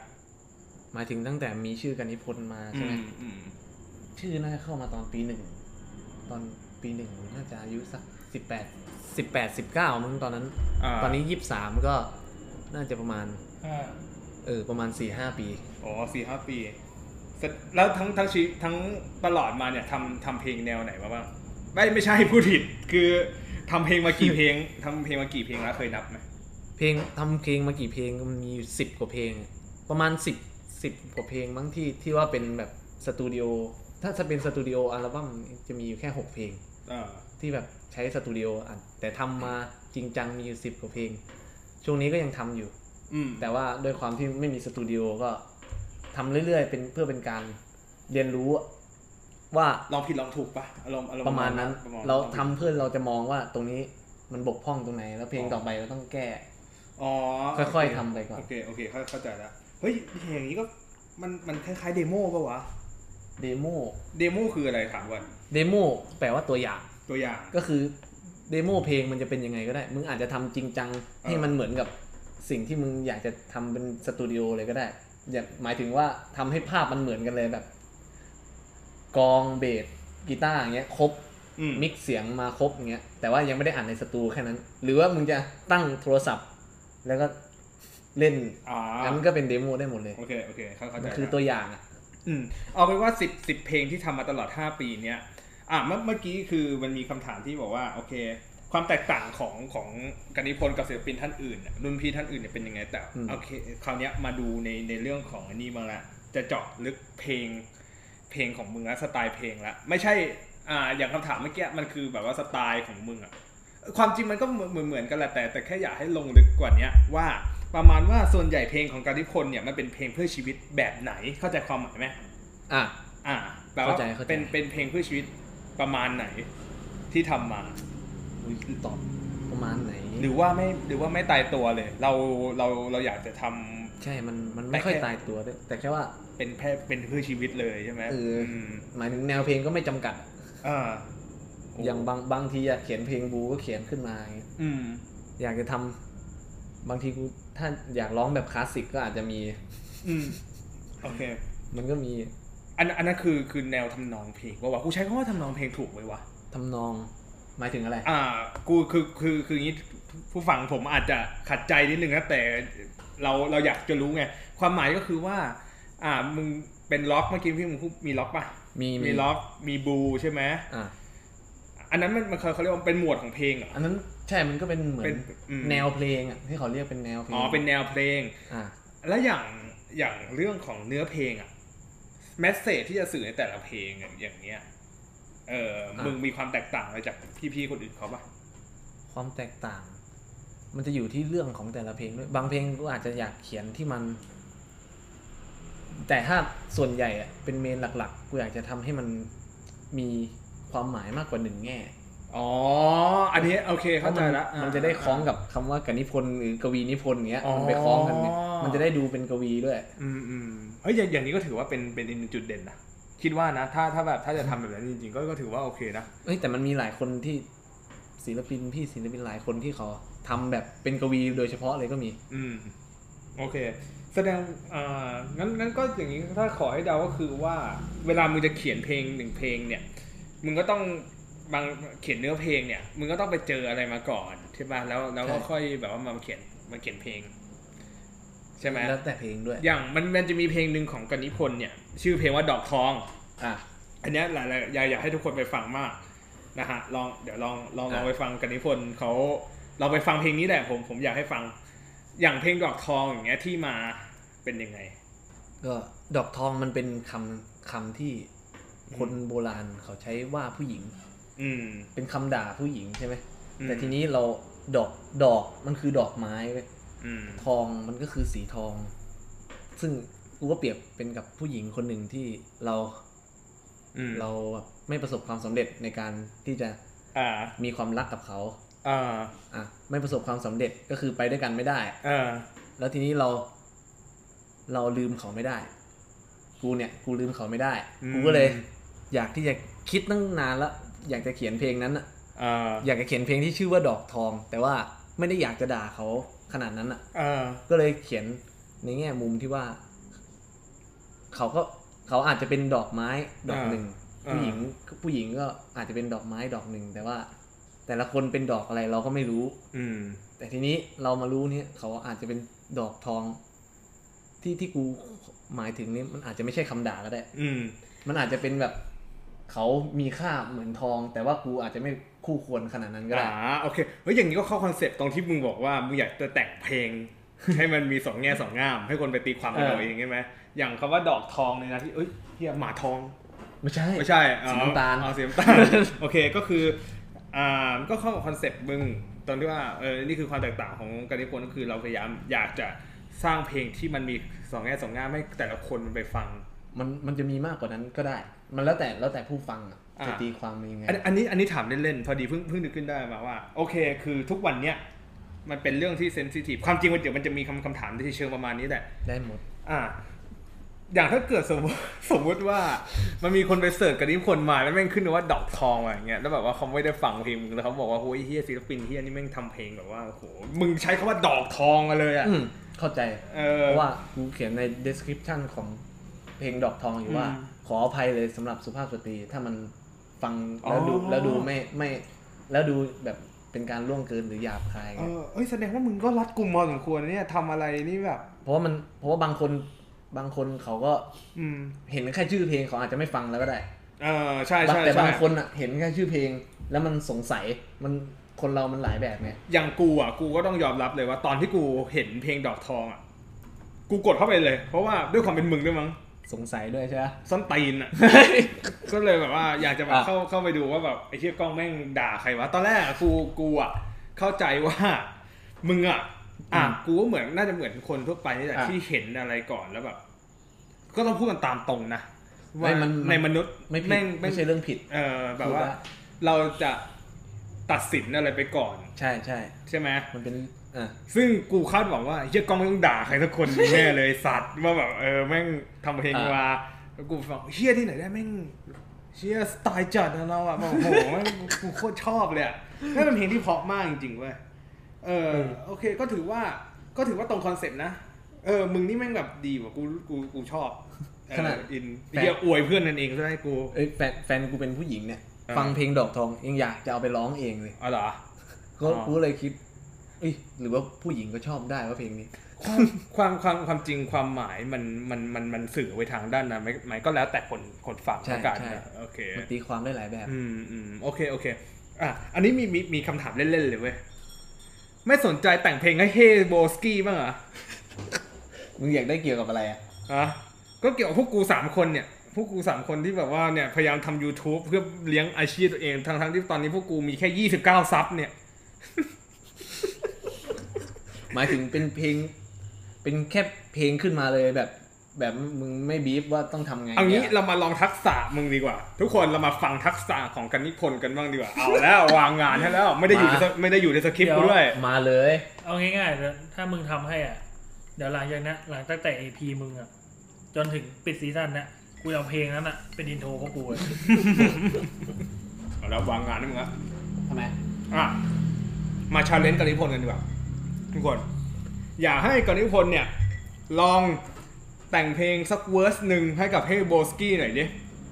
หมายถึงตั้งแต่มีชื่อกันนิพนธ์มา
อื
ใช่ไหม
มอืม
ชื่อน่าจะเข้ามาตอนปีหนึ่งตอน ปีหนึ่งน่าจะอายุสักสิบแปดสิบแปดสิบเก้ามึงตอนนั้น
อ่า
ตอนนี้ยี่สิบสามก็น่าจะประมาณ
อ่า
เออ ประมาณสี่ห้าปี
อ๋อสี่ห้าปีเสร็จแล้วทั้งทั้งชีวิตทั้งตลอดมาเนี่ยทำทำเพลงแนวไหนมาบ้างไม่ไม่ใช่พูดผิดคือทำเพลงมากี่เพลงทำเพลงมากี่เพลงแล้วเคยนับไหม
เพลงทำเพลงมากี่เพลงมันมีอยู่สิบกว่าเพลง ประมาณสิบสิบกว่าเพลงมั้งที่ที่ว่าเป็นแบบสตูดิโอถ้าจะเป็นสตูดิโออัลบั้มจะมีอยู่แค่หกเพลง
อ่า
ที่แบบใช้สตูดิโออัดแต่ทำมาจริงจังมีอยู่สิบกว่าเพลง ช่วงนี้ก็ยังทำอยู่
อืม
แต่ว่าด้วยความที่ไม่มีสตูดิโอก็ทำเรื่อยๆ เป็นเพื่อเป็นการเรียนรู้ว่า
ลองผิดลองถูกปะอารมณ์อารมณ์
ประมาณนั้น
ปะณ
เราทำเพื่อเราจะมองว่าตรงนี้มันบกพร่องตรงไหน แล้วเพลงต่อไปเราต้องแก้
อ๋อ
ค่อยๆ
โเทำ
ไปก่อน
โอเคโอเคเข้าเข้าใจแล้วเฮ้ยเพลงอย่างนี้ก็มันมันคล้ายๆ demo ปะวะ demo demo คืออะไรถามก่อน
demo แปลว่าตัวอย่าง
ตัวอย่าง
ก็คือ demo เพลงมันจะเป็นยังไงก็ได้ มึงอาจจะทำจริงจัง ให้มันเหมือนกับสิ่งที่มึงอยากจะทำเป็นสตูดิโอเลยก็ได้ อย่าหมายถึงว่าทำให้ภาพมันเหมือนกันเลยแบบกลองเบสกีตาร์อย่างเงี้ยครบ
อืม
มิกซ์เสียงมาครบอย่างเงี้ยแต่ว่ายังไม่ได้อ่านในสตูแค่นั้น หรือว่ามึงจะตั้งโทรศัพท์ แล้วก็เล่น
อ่า
อันนั้นก็เป็นเดโมได้หมดเลย
โอเคโอเคเข้าเข้าใจ
มันคือ
แล้ว
ตัวอย่างอะ
อืมเอาเป็นว่าสิบสิบเพลงที่ทำมาตลอด5ปีเนี้ยอะเมื่อเมื่อกี้คือมันมีคำถามที่บอกว่าโอเค ความแตกต่างของของกนิพนธ์กับศิลปินท่านอื่นน่ะรุ่นพี่ท่านอื่นเนี่ยเป็นยังไงแต่โอเคคราวเนี้ยมาดูในในเรื่องของอันนี้บ้างละจะเจาะลึกเพลงเพลงของมึงและสไตล์เพลงละไม่ใช่อ่าอย่างคำถามเมื่อกี้มันคือแบบว่าสไตล์ของมึงอะความจริงมันก็เหมือนเหมือนกันแหละแต่แต่แค่อยากให้ลงลึกกว่าเนี้ยว่า ประมาณว่าส่วนใหญ่เพลงของกนิพนธ์เนี่ยมันเป็นเพลงเพื่อชีวิตแบบไหนเข้าใจความหมายไหม
อะ
อ่าแปลว่า
เข้าใจเข้าใจ
เป็นเป็นเพลงเพื่อชีวิตประมาณไหนที่ทำมา
อุ๊ยตอบประมาณไหน
หรือว่าไม่หรือว่าไม่ตายตัวเลย เราเราเราอยากจะทำ
ใช่มันมัน
แต่
ไม่ค่อย
แค่
ตายตัวด้วยแต่แค่ว่า
เป็นแค่เป็นเพื่อชีวิตเลยใช่ไหม
เอออ
ม
หมายถึงแนวเพลงก็ไม่จำกัด
อ่า
อย่างบางบางทีอยากเขียนเพลงบูก็เขียนขึ้นมาอย่างเงี้ย
อืม
อยากจะทำ บางทีกูถ้าอยากร้องแบบคลาสสิกก็อาจจะมี
อืมโอเค
มันก็มี
อันอันนั้นคือคือแนวทำนองเพลงว่าว่ากูใช้คำว่าทำนองเพลงถูกไหมวะ
ทำนองหมายถึงอะไร
อ่า กูคือคือคืออย่างนี้ผู้ฟังผมอาจจะขัดใจนิดนึงนะแต่เราเราอยากจะรู้ไงความหมายก็คือว่า อ่ามึงเป็นล็อกเมื่อกี้พี่มึงพูดมีล็อกปะ
มี
มีล็อกมีบูใช่ไหม
อะ
อันนั้นมันมันเขาเขาเรียกว่าเป็นหมวดของเพลงเหรอ
อันนั้น ใช่มันก็เป็นเหมือ
เป็นนอืม
แนวเพลงอะที่เขาเรียกเป็นแนวเพลง
อ๋อเป็นแนวเพลง
อะ
แล้วอย่างอย่างเรื่องของเนื้อเพลงอะแมสเซจที่จะสื่อในแต่ละเพลงอะอย่างเงี้ยเออมึงมีความแตกต่างอะไรจากพี่ๆคนอื่นเขาปะ
ความแตกต่าง มันจะอยู่ที่เรื่องของแต่ละเพลงด้วย บางเพลงก็อาจจะอยากเขียนที่มัน แต่ถ้าส่วนใหญ่อะเป็นเมนหลักๆ กูอยากจะทำให้มันมีความหมายมากกว่าหนึ่งแง่
อ๋อ อันนี้โอเคเข้าใจละ
พระมันมันจะได้คล้องกับคำว่ากนิพนธ์หรือกวีนิพนธ์อย่างเงี้ย
อ๋อ
มันไปคล้องกันเนี่ยมันจะได้ดูเป็นกวีด้วย
อืมอืมเฮ้ยอย่างอย่างนี้ก็ถือว่าเป็นเป็นอีกหนึ่งจุดเด่นนะคิดว่านะ ถ้าถ้าแบบถ้าจะทำแบบนั้นจริงๆก็ก็ถือว่าโอเคนะ
เอ้ยแต่มันมีหลายคนที่ศิลปินพี่ศิลปินหลายคนที่เขาทำแบบเป็นกวีโดยเฉพาะเลยก็มี
อืม โอเค แสดงอ่างั้นงั้นก็อย่างนี้ถ้าขอให้เดาก็คือว่า เวลามึงจะเขียนเพลงหนึ่งเพลงเนี่ย มึงก็ต้อง บางเขียนเนื้อเพลงเนี่ยมึงก็ต้องไปเจออะไรมาก่อนใช่ป่ะแล้วแล้วก็
ใช่
ค่อยแบบว่ามาเขียนมาเขียนเพลง ใช่ไหม
แล้วแต่เพลงด้วย
อย่างมันมันจะมีเพลงหนึ่งของกนิพนธ์เนี่ย ชื่อเพลงว่าดอกทอง
อะ
อันเนี้ยหลายๆอยากอยากให้ทุกคนไปฟังมากนะฮะลองเดี๋ยวลองลองลอง
อะ
ไปฟังกนิพนธ์เขาเราไปฟังเพลงนี้แหละผมผมอยากให้ฟัง อย่างเพลงดอกทองอย่างเงี้ยที่มาเป็นยังไง
ก็ดอกทองมันเป็นคำคำที่คนโบราณเขาใช้ว่าผู้หญิง
อืม
เป็นคำด่าผู้หญิงใช่ไหม
อืม
แต่ทีนี้เราดอกดอกมันคือดอกไม้เว้ย
อืม
ทองมันก็คือสีทอง ซึ่งกูก็เปรียบเป็นกับผู้หญิงคนหนึ่งที่เรา
อืม
เราแบบไม่ประสบความสำเร็จในการที่จะ
อ่า
มีความรักกับเขา
อ่า
อะไม่ประสบความสำเร็จก็คือไปด้วยกันไม่ได้
อ่า
แล้วทีนี้เรา เราลืมเขาไม่ได้ กูเนี่ย กูลืมเขาไม่ได้ กูก็เลย อยากที่จะคิดตั้งนานแล้ว อยากจะเขียนเพลงนั้นอะ
อ่า
อยากจะเขียนเพลงที่ชื่อว่าดอกทอง แต่ว่าไม่ได้อยากจะด่าเขาขนาดนั้นอะ
อ่า
ก็เลยเขียนในแง่มุมที่ว่า เขาก็เขาอาจจะเป็นดอกไม้ดอกหนึ่ง
อ่า
ผู้หญิงผู้หญิงก็อาจจะเป็นดอกไม้ดอกหนึ่งแต่ว่า แต่ละคนเป็นดอกอะไรเราก็ไม่รู้
อืม
แต่ทีนี้เรามารู้เนี่ย เขาอาจจะเป็นดอกทอง ที่ที่กูหมายถึงนี่มันอาจจะไม่ใช่คำด่าก็ได้
อืม
มันอาจจะเป็นแบบ เขามีค่าเหมือนทอง แต่ว่ากูอาจจะไม่คู่ควรขนาดนั้นก็ได้
อ่าโอเคเฮ้ยอย่างนี้ก็เข้าคอนเซ็ปต์ตรงที่มึงบอกว่ามึงอยากจะแต่งเพลง ให้มันมีสองแง่สองงาม ให้คนไปตีความกัน
เออ
เอาเองใช่ไหมอย่างคำว่าดอกทองเนี่ยนะที่เอ้ยเฮียหมาทอง
ไม่ใช่
ไม่ใช่
สีน้ำตาล
อ๋อสีน้ำตาลโอเคก็คืออ่าก็เข้ากับคอนเซ็ปต์มึงตอนที่ว่าเออนี่คือความแตกต่างของการนิพนธ์ก็คือเราพยายามอยากจะสร้างเพลงที่มันมีสองแง่สองงามให้แต่ละคนมันไปฟัง
มันมันจะมีมากกว่านั้นก็ได้ มันแล้วแต่แล้วแต่ผู้ฟังอะ
อ่า
จะตีความมันยังไง
อันอันนี้อันนี้ถามเล่นๆพอดีเพิ่งเพิ่งนึกขึ้นได้มาว่า โอเค คือทุกวันเนี้ยมันเป็นเรื่องที่ sensitive ความจริงมันเดี๋ยวมันจะมีคำคำถามที่เชิงประมาณนี้แหละ
ได้หมด
อ่า อย่างถ้าเกิดสมมติสมมติว่ามันมีคนไปเสิร์ชกับนิพนธ์มาแล้วแม่งขึ้นว่าดอกทองอะไรอย่างเงี้ยแล้วแบบว่าเขาไม่ได้ฟังเพลงมึงแล้วเขาบอกว่าโอ้ยเฮียศิลปินเฮียนี่แม่งทำเพลงแบบว่าโอ้โหมึงใช้คำว่าดอกทองมาเลยอะ
อืมเข้าใจ
เออ
เพราะว่ากูเขียนใน description ของ เพลงดอกทองอยู่ว่า
อืม
ขออภัยเลยสำหรับสุภาพสตรีถ้ามันฟังแล้วดู
อ๋อ
แล้วดูไม่ไม่แล้วดูแบบเป็นการล่วงเกินหรือหยาบคาย
เอ
เงี้ย
อเอ้ยแสดงว่ามึงก็รัดกลุ่มพอสมควรนะเนี่ยทำอะไรนี่แบบ
เพราะว่ามันเพราะว่าบางคนบางคนเขาก็
อืม
เห็นแค่ชื่อเพลงเขาอาจจะไม่ฟังแล้วก็ได้
เออใช่ใช่
แต่
ใช่
บางคนอะเห็นแค่ชื่อเพลง แล้วมันสงสัยมันคนเรามันหลายแบบไง
อย่างกูอะกูก็ต้องยอมรับเลยว่าตอนที่กูเห็นเพลงดอกทองอะกูกดเข้าไปเลย เพราะว่าด้วยความเป็นมึงด้วยมั้ง
สงสัยด้วยใช่ไหม
ส้นตีนอะ ก็เลยแบบว่าอยากจะแบบ
อะ
เข้าเข้าไปดูว่าแบบไอ้เชี่ยกล้องแม่งด่าใครวะ ตอนแรกอะกูกูอะเข้าใจว่ามึงอะ อะกูก็เหมือนน่าจะเหมือนคนทั่วไปนี่แหละ
อะ
ที่เห็นอะไรก่อนแล้วแบบ ก็ต้องพูดกันตามตรงนะ
ไม่
ว่า
มัน
ในมนุษย์
ไม่ผิด
แม่ง
ไม่ใช่เรื่องผิด
เออแบบว่า
พูดได้
เราจะตัดสินอะไรไปก่อน
ใช่ใช่
ใช่ไหม
มันเป็นอะ
ซึ่งกูคาดหวังว่าเฮียกล้องไม่ต้องด่าใครสักคนแน่เลยสัตว์ว่าแบบเออแม่งทำเพลงมาแล้วกูฟังเฮียที่ไหนได้แม่งเฮียสไตล์จัดนะเราอะแบบโอ้โหแม่งกูโคตรชอบเลยอะนั่นเป็นเพลงที่เพราะมากจริงๆเว้ยเออโอเคก็ถือว่าก็ถือว่าตรงคอนเซ็ปต์นะเออมึงนี่แม่งแบบดีว่ะกูกูกูชอบเออ
ขนาด
อินเฮียอวยเพื่อนนั่นเองซะให้กู
เอ้ยแฟนแฟนกูเป็นผู้หญิงเนี่ย
อ่า
ฟังเพลงดอกทองยังอยากจะเอาไปร้องเองเลย
อ๋อเหรอ
ก็
อ๋อ
กูเลยคิด เอ้ยหรือว่าผู้หญิงก็ชอบได้ว่าเพลงนี้
ความความความจริงความหมายมันมันมันมันสื่อไปทางด้านนั้นไหมไหมก็แล้วแต่คนคนฟัง
ใช่
แล้วกัน
ใช่
นะโอเค
มันตีความได้หลายแบบ
อืมอืมโอเคโอเคอะอันนี้มีมีมีคำถามเล่นๆเลยเว้ยไม่สนใจแต่งเพลงให้เฮโบสกี้บ้างเหรอ
มึงอยากได้เกี่ยวกับอะไรอะ
อะก็เกี่ยวกับพวกกูสามคนเนี่ยพวกกูสามคนที่แบบว่าเนี่ยพยายามทำ YouTube เพื่อเลี้ยงอาชีพตัวเองทั้งทั้งๆที่ตอนนี้พวกกูมีแค่ 29 ซับเนี่ย
ห มายถึงเป็นเพลง เป็นแค่เพลงขึ้นมาเลยแบบ
แบบมึงไม่บีฟว่าต้องทำไง
เอางี้
นี่ย
เรามาลองทักษะมึงดีกว่า ทุกคนเรามาฟังทักษะของกันนิพนธ์กันบ้างดีกว่า เอาแล้ววางงานให้แล้วไม่ได้อยู่ในสไม่ได้อยู่ในสคริปต์กูด้วย
มาเลย
เอาง่ายๆเลยถ้ามึงทำให้อะเดี๋ยวหลังจากนั้นหลังตั้งแต่ EP มึงอะจนถึงปิดซีซั่นเนี่ยกูจะเอาเพลงนั้นอะเป็น intro ของกูเลย
เอาแล้ววางงานให้มึงละ
ทำไม
อะมา challenge กนิพนธ์กันดีกว่า ทุกคน อยากให้กันนิพนธ์เนี่ย ลองแต่งเพลงสัก verse หนึ่งให้กับ Hey Broski หน่อยดิ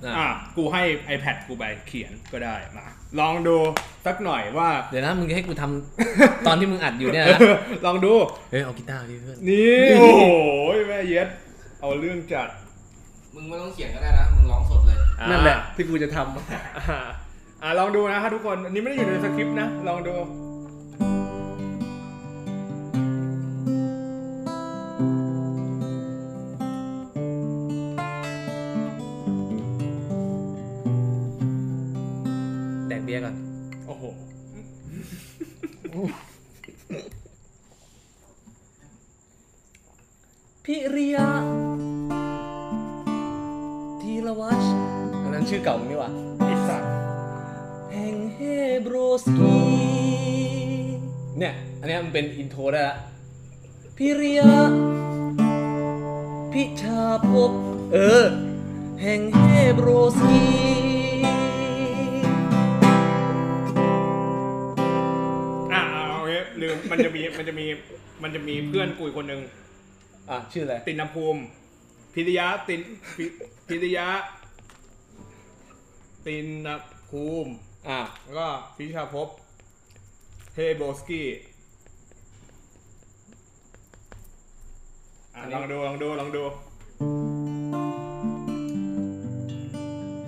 อะ
อะกูให้ iPad กูไปเขียนก็ได้มาลองดูสักหน่อยว่า
เดี๋ยวนะมึงจะให้กูทำตอนที่มึงอัดอยู่เนี่ยนะ
ลองดู
เฮ้ยเอากีตาร์ดิเพื่อน
นี่ โอ้โหแม่เย็ด เอาเรื่องจัด
มึงไม่ต้องเขียนก็ได้นะ มึงร้องสดเลย
นั่นแหละที่กูจะทำอ่าอ่าลองดูนะครับทุกคน อันนี้ไม่ได้อยู่ในสคริปต์นะ ลองดู
แด
พิริยะธีรวัช
อันนั้นชื่อเก่ามึงนี่หว่า
ไอ้สัตว์
แห่งเฮโบรสกี
เนี่ย อันเนี้ยมันเป็นอินโทรได้ละ
พิริยะพิชาภพ
เออ
แห่งเฮโบรสกี
อ่าเอางี้ลืมมันจะมีมันจะมีมันจะมีเพื่อนกูอีกคนหนึ่ง
อะชื่ออะไร
ตินภูมิพิริยะตินพิพิริยะตินภูมิ
อะ
แล้วก็พิชาภพเฮโบสกี้อะลองดูลองดูลองดู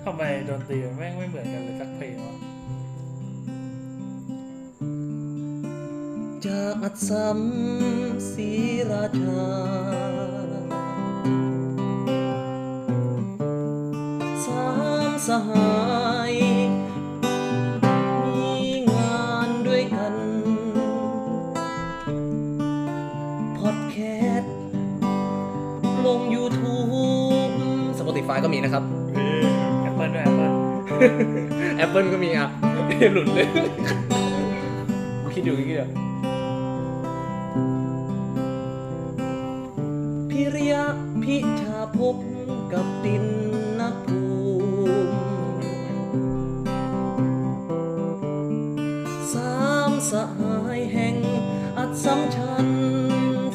ทำไมดนตรีมันแม่งไม่เหมือนกันเลยสักเพลงวะ
จากอัศสัมศรีราชา สามสหายมีงานด้วยกัน พอดแคสต์ลง YouTube
Spotify ก็มีนะครับ
แอปเปิลด้วย Apple
Apple ก็มีอะ หลุดเลย กูคิดอยู่คิดอยู่
พิชาภพกับตินนภูมิสามสหายแห่งอัศมชัน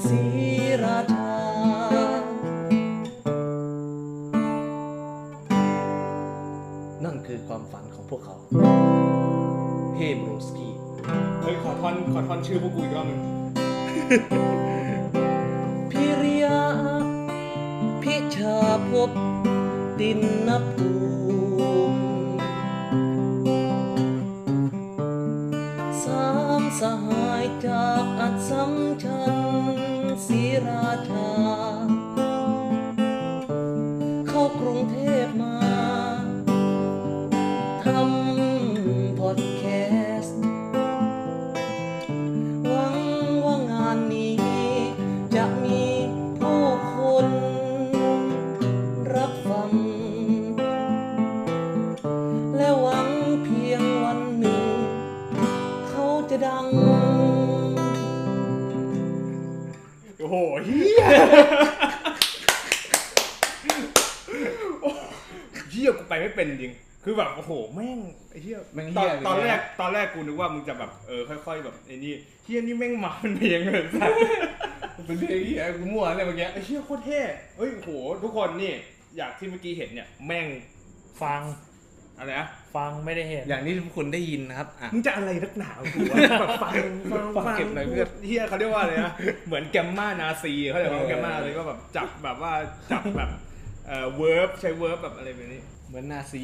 ศรีราชา
นั่นคือความฝันของพวกเขาเฮโบรสกี้
เฮ้ยขอท่อนขอท่อนชื่อพวกกูอีกรอบหนึงา
พบตินนภูมิสามสหายจากอัศม กต
อนแรกกูนึกว่ามึงจะแบบเออค่อย ๆ แบบไอ้นี่เฮียนี่แม่งมาเป็นเพลงเลยสัส
เป็นเพลงที่กูมั่วเลยเมื่อกี้
ไอ้เฮียโคตรเท่เฮ้ยโอ้โหทุกคนนี่อยากที่เมื่อกี้เห็นเนี่ยแม่ง
ฟัง
อะไรนะ
ฟังไม่ได้เห็น
อย่างที่ทุกคนได้ยินนะครับอะ
มึงจะอะไรนักหนาวกูวะแบบฟังฟัง
ฟัง
ฟัง
เก็บหน่อยเพื่อน
เฮียเขาเรียกว่าอะไรนะเหมือน grammar Nazi เขาเรียกว่า
เออ
grammar เลยก็แบบจับแบบว่าจับแบบเอ่อ verb ใช้ verb แบบอะไรแบบนี้
เหมือนนาซี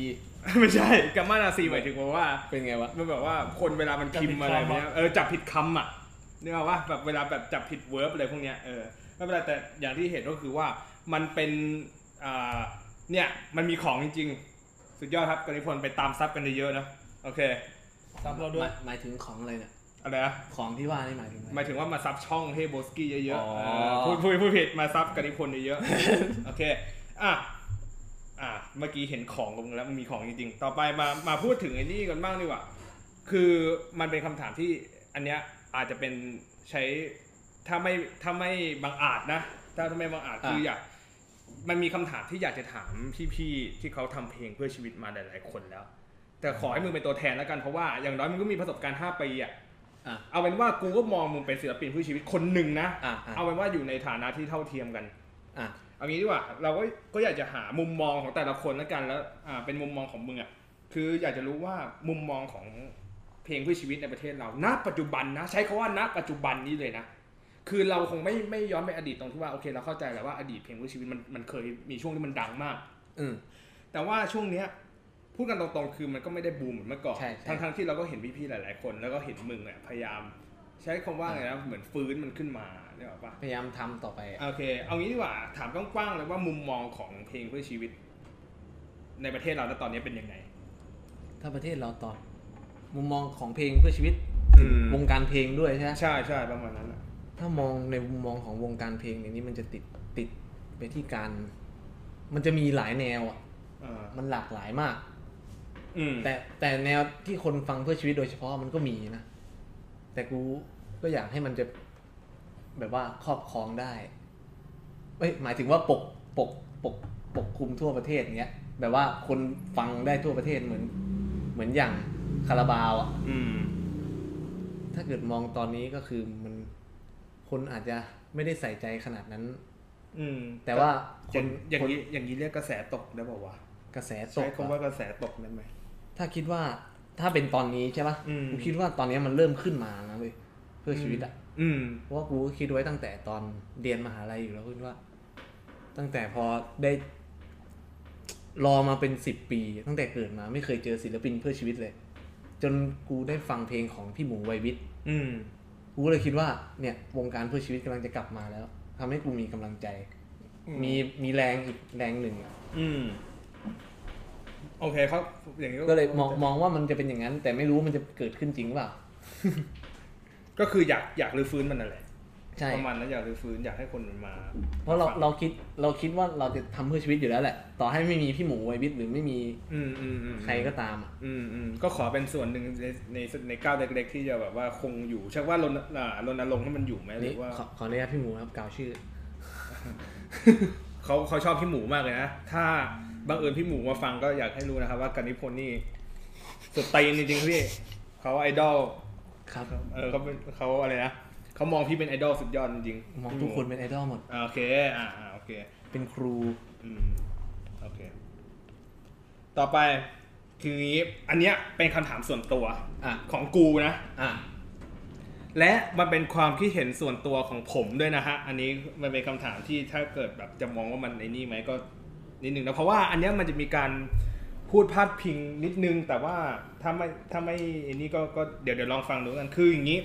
ไม่ใช่ grammar Nazi หมายถึงว่า
เป็นไงวะ
มันแบบว่าคนเวลามันพิมพ์อะไรแบบเนี้ยเออจับผิดคำอะนึกออกว่าแบบเวลาแบบจับผิด verb อะไรพวกเนี้ยเออไม่เป็นไรแต่อย่างที่เห็นก็คือว่ามันเป็นอ่าเนี่ยมันมีของจริงๆ สุดยอดครับกนิพนธ์ไปตาม sub กันเยอะๆนะโอเค
sub เราด้วย
หมายหมายถึงของอะไรเนี่ย
อะไรนะ
ของที่ว่านี่หมายถึง
ห
อะไร
มายถึงว่ามา sub ช่อง Hey Broski เยอะ
อ๋อ
ๆเออพูดพูดพูดผิดมา sub กนิพนธ์เยอะๆโอเคอะ อะเมื่อกี้เห็นของกับมึงแล้วมันมีของจริงๆ ต่อไปมามาพูดถึงไอ้นี่กันบ้างดีกว่า คือมันเป็นคำถามที่อันเนี้ยอาจจะเป็นใช้ถ้าไม่ถ้าไม่บังอาจนะ ถ้าถ้าไม่บังอาจคืออยากมันมีคำถามที่อยากจะถามพี่ๆที่เขาทำเพลงเพื่อชีวิตมาหลายๆคนแล้ว แต่ขอให้มึงเป็นตัวแทนแล้วกันเพราะว่าอย่างน้อยมึงก็มีประสบการณ์5ปีอะ
อะ
เอาเป็นว่ากูก็มองมึงเป็นศิลปินเพื่อชีวิตคนหนึ่งนะ
อะอะ
เอาเป็นว่าอยู่ในฐานะที่เท่าเทียมกัน
อะ
เอางี้ดีกว่าเราก็ก็อยากจะหามุมมองของแต่ละคนแล้วกันแล้วอ่าเป็นมุมมองของมึงอะคืออยากจะรู้ว่ามุมมองของเพลงเพื่อชีวิตในประเทศเราณปัจจุบันนะใช้คาว่าณปัจจุบันนี้เลยนะคือเราคงไม่ไม่ย้อนไปอดีตตรงที่ว่าโอเคเราเข้าใจแหละว่าอดีตเพลงเพื่อชีวิตมันมันเคยมีช่วงที่มันดังมาก
อืม
แต่ว่าช่วงเนี้ยพูดกันตรงๆคือมันก็ไม่ได้บูมเหมือนเมื่อก่อน
ใช่ใช่
ทั้งทั้งๆที่เราก็เห็นพี่ๆหลาย ๆ คน แล้วก็เห็นมึงเนี่ยพยายาม ใช้คำว่าไงนะเหมือนฟื้นมันขึ้นมาเนี่ยหรอกปะ
พยายามทำต่อไปอะ
โอเค เอางี้ดีกว่าถามกว้างๆเลยว่ามุมมองของเพลงเพื่อชีวิต ในประเทศเราณตอนนี้เป็นยังไง
ถ้าประเทศเราตอบมุมมองของเพลงเพื่อชีวิต
อืม
วงการเพลงด้วยใช่ไหม
ใช่ใช่ประมาณนั้นน่ะ
ถ้ามองในมุมมองของวงการเพลงเนี่ยนี่มันจะติดติดไปที่การ มันจะมีหลายแนวอะ
อ่า
มันหลากหลายมาก
อืม
แต่แต่แนวที่คนฟังเพื่อชีวิตโดยเฉพาะมันก็มีนะ แต่กูก็อยากให้มันจะแบบว่าครอบครองได้เอ้ยหมายถึงว่าปกปกปกปกคลุมทั่วประเทศอย่างเงี้ยแบบว่าคนฟังได้ทั่วประเทศเหมือน เหมือนอย่างคาราบาวอะ
อืม
ถ้าเกิดมองตอนนี้ก็คือมันคนอาจจะไม่ได้ใส่ใจขนาดนั้น
อืม
แต่ว่าค
อย่าง
น
อย่าง
คน
นี้อย่างนี้เรียกกระแสตกได้ป่าวะ
กระแสต
ใช้
ก
คำว่ากระแสตกได้ไหม
ถ้าคิดว่า ถ้าเป็นตอนนี้ใช่ปะ
อืม
กูคิดว่าตอนนี้มันเริ่มขึ้นมานะเว้ยเพื่อชีวิตอะ
อืม
เพราะว่ากูก็คิดไว้ตั้งแต่ตอนเรียนมหาลัยอยู่แล้วคิดว่า ตั้งแต่พอได้รอมาเป็นสิบปี ตั้งแต่เกิดมาไม่เคยเจอศิลปินเพื่อชีวิตเลย จนกูได้ฟังเพลงของพี่หมูไววิทย์
อืม
กูก็เลยคิดว่า เนี่ย วงการเพื่อชีวิตกำลังจะกลับมาแล้วทำให้กูมีกำลังใจ
อืม
มีมีแรงอีกแรงหนึ่งอะ
อืม โอเคเขาอย่างนี้
ก็เลยมองมองว่ามันจะเป็นอย่างนั้น แต่ไม่รู้มันจะเกิดขึ้นจริงหรือเปล่า
ก็คืออยากอยากรื้อฟื้นมันนั่นแหละ
ใช่
ประมาณนั้นอยากรื้อฟื้นอยากให้คนมันมา
เพราะเราเราคิดเราคิดว่าเราจะทำเพื่อชีวิตอยู่แล้วแหละ ต่อให้ไม่มีพี่หมูไววิทย์หรือไม่มี
อืมอืมอืม
ใครก็ตามอะ
อืมอืมก็ขอเป็นส่วนหนึ่งในในในก้าวเล็กๆที่จะแบบว่าคงอยู่ใช่ว่ารณอ่ารณรงค์ให้มันอยู่ไหมหรื
นี่
อว่า
ขอขออนุญาตพี่หมูครับกล่าวชื่อ
เขาเขาชอบพี่หมูมากเลยนะถ้า บังเอิญพี่หมูมาฟังก็อยากให้รู้นะครับ ว่ากันนิพนธ์นี่สุดตีนจริงๆพี่เขาไอดอล
ครับ
เออเขาเป็นเขาอะไรนะเขามองพี่เป็นไอดอลสุดยอดจริงๆ
มอง
พี่ห
ทุกคนเป็นไอดอลหมด
อ่าโอเคอ่าอ่าโอเค
เป็นครู
อืมโอเค ต่อไปทีนี้อันเนี้ยเป็นคำถามส่วนตัว
อะ
ของกูนะ
อะ
และมันเป็นความคิดเห็นส่วนตัวของผมด้วยนะฮะ อันนี้มันเป็นคำถามที่ถ้าเกิดแบบจะมองว่ามันไอ้นี่ไหมก็ นิดนึงนะเพราะว่าอันเนี้ยมันจะมีการพูดพาดพิงนิดนึง แต่ว่าถ้าไม่ถ้าไม่ไอ้นี่ก็ก็เดี๋ยวเดี๋ยวลองฟังดูกันคืออย่างนี้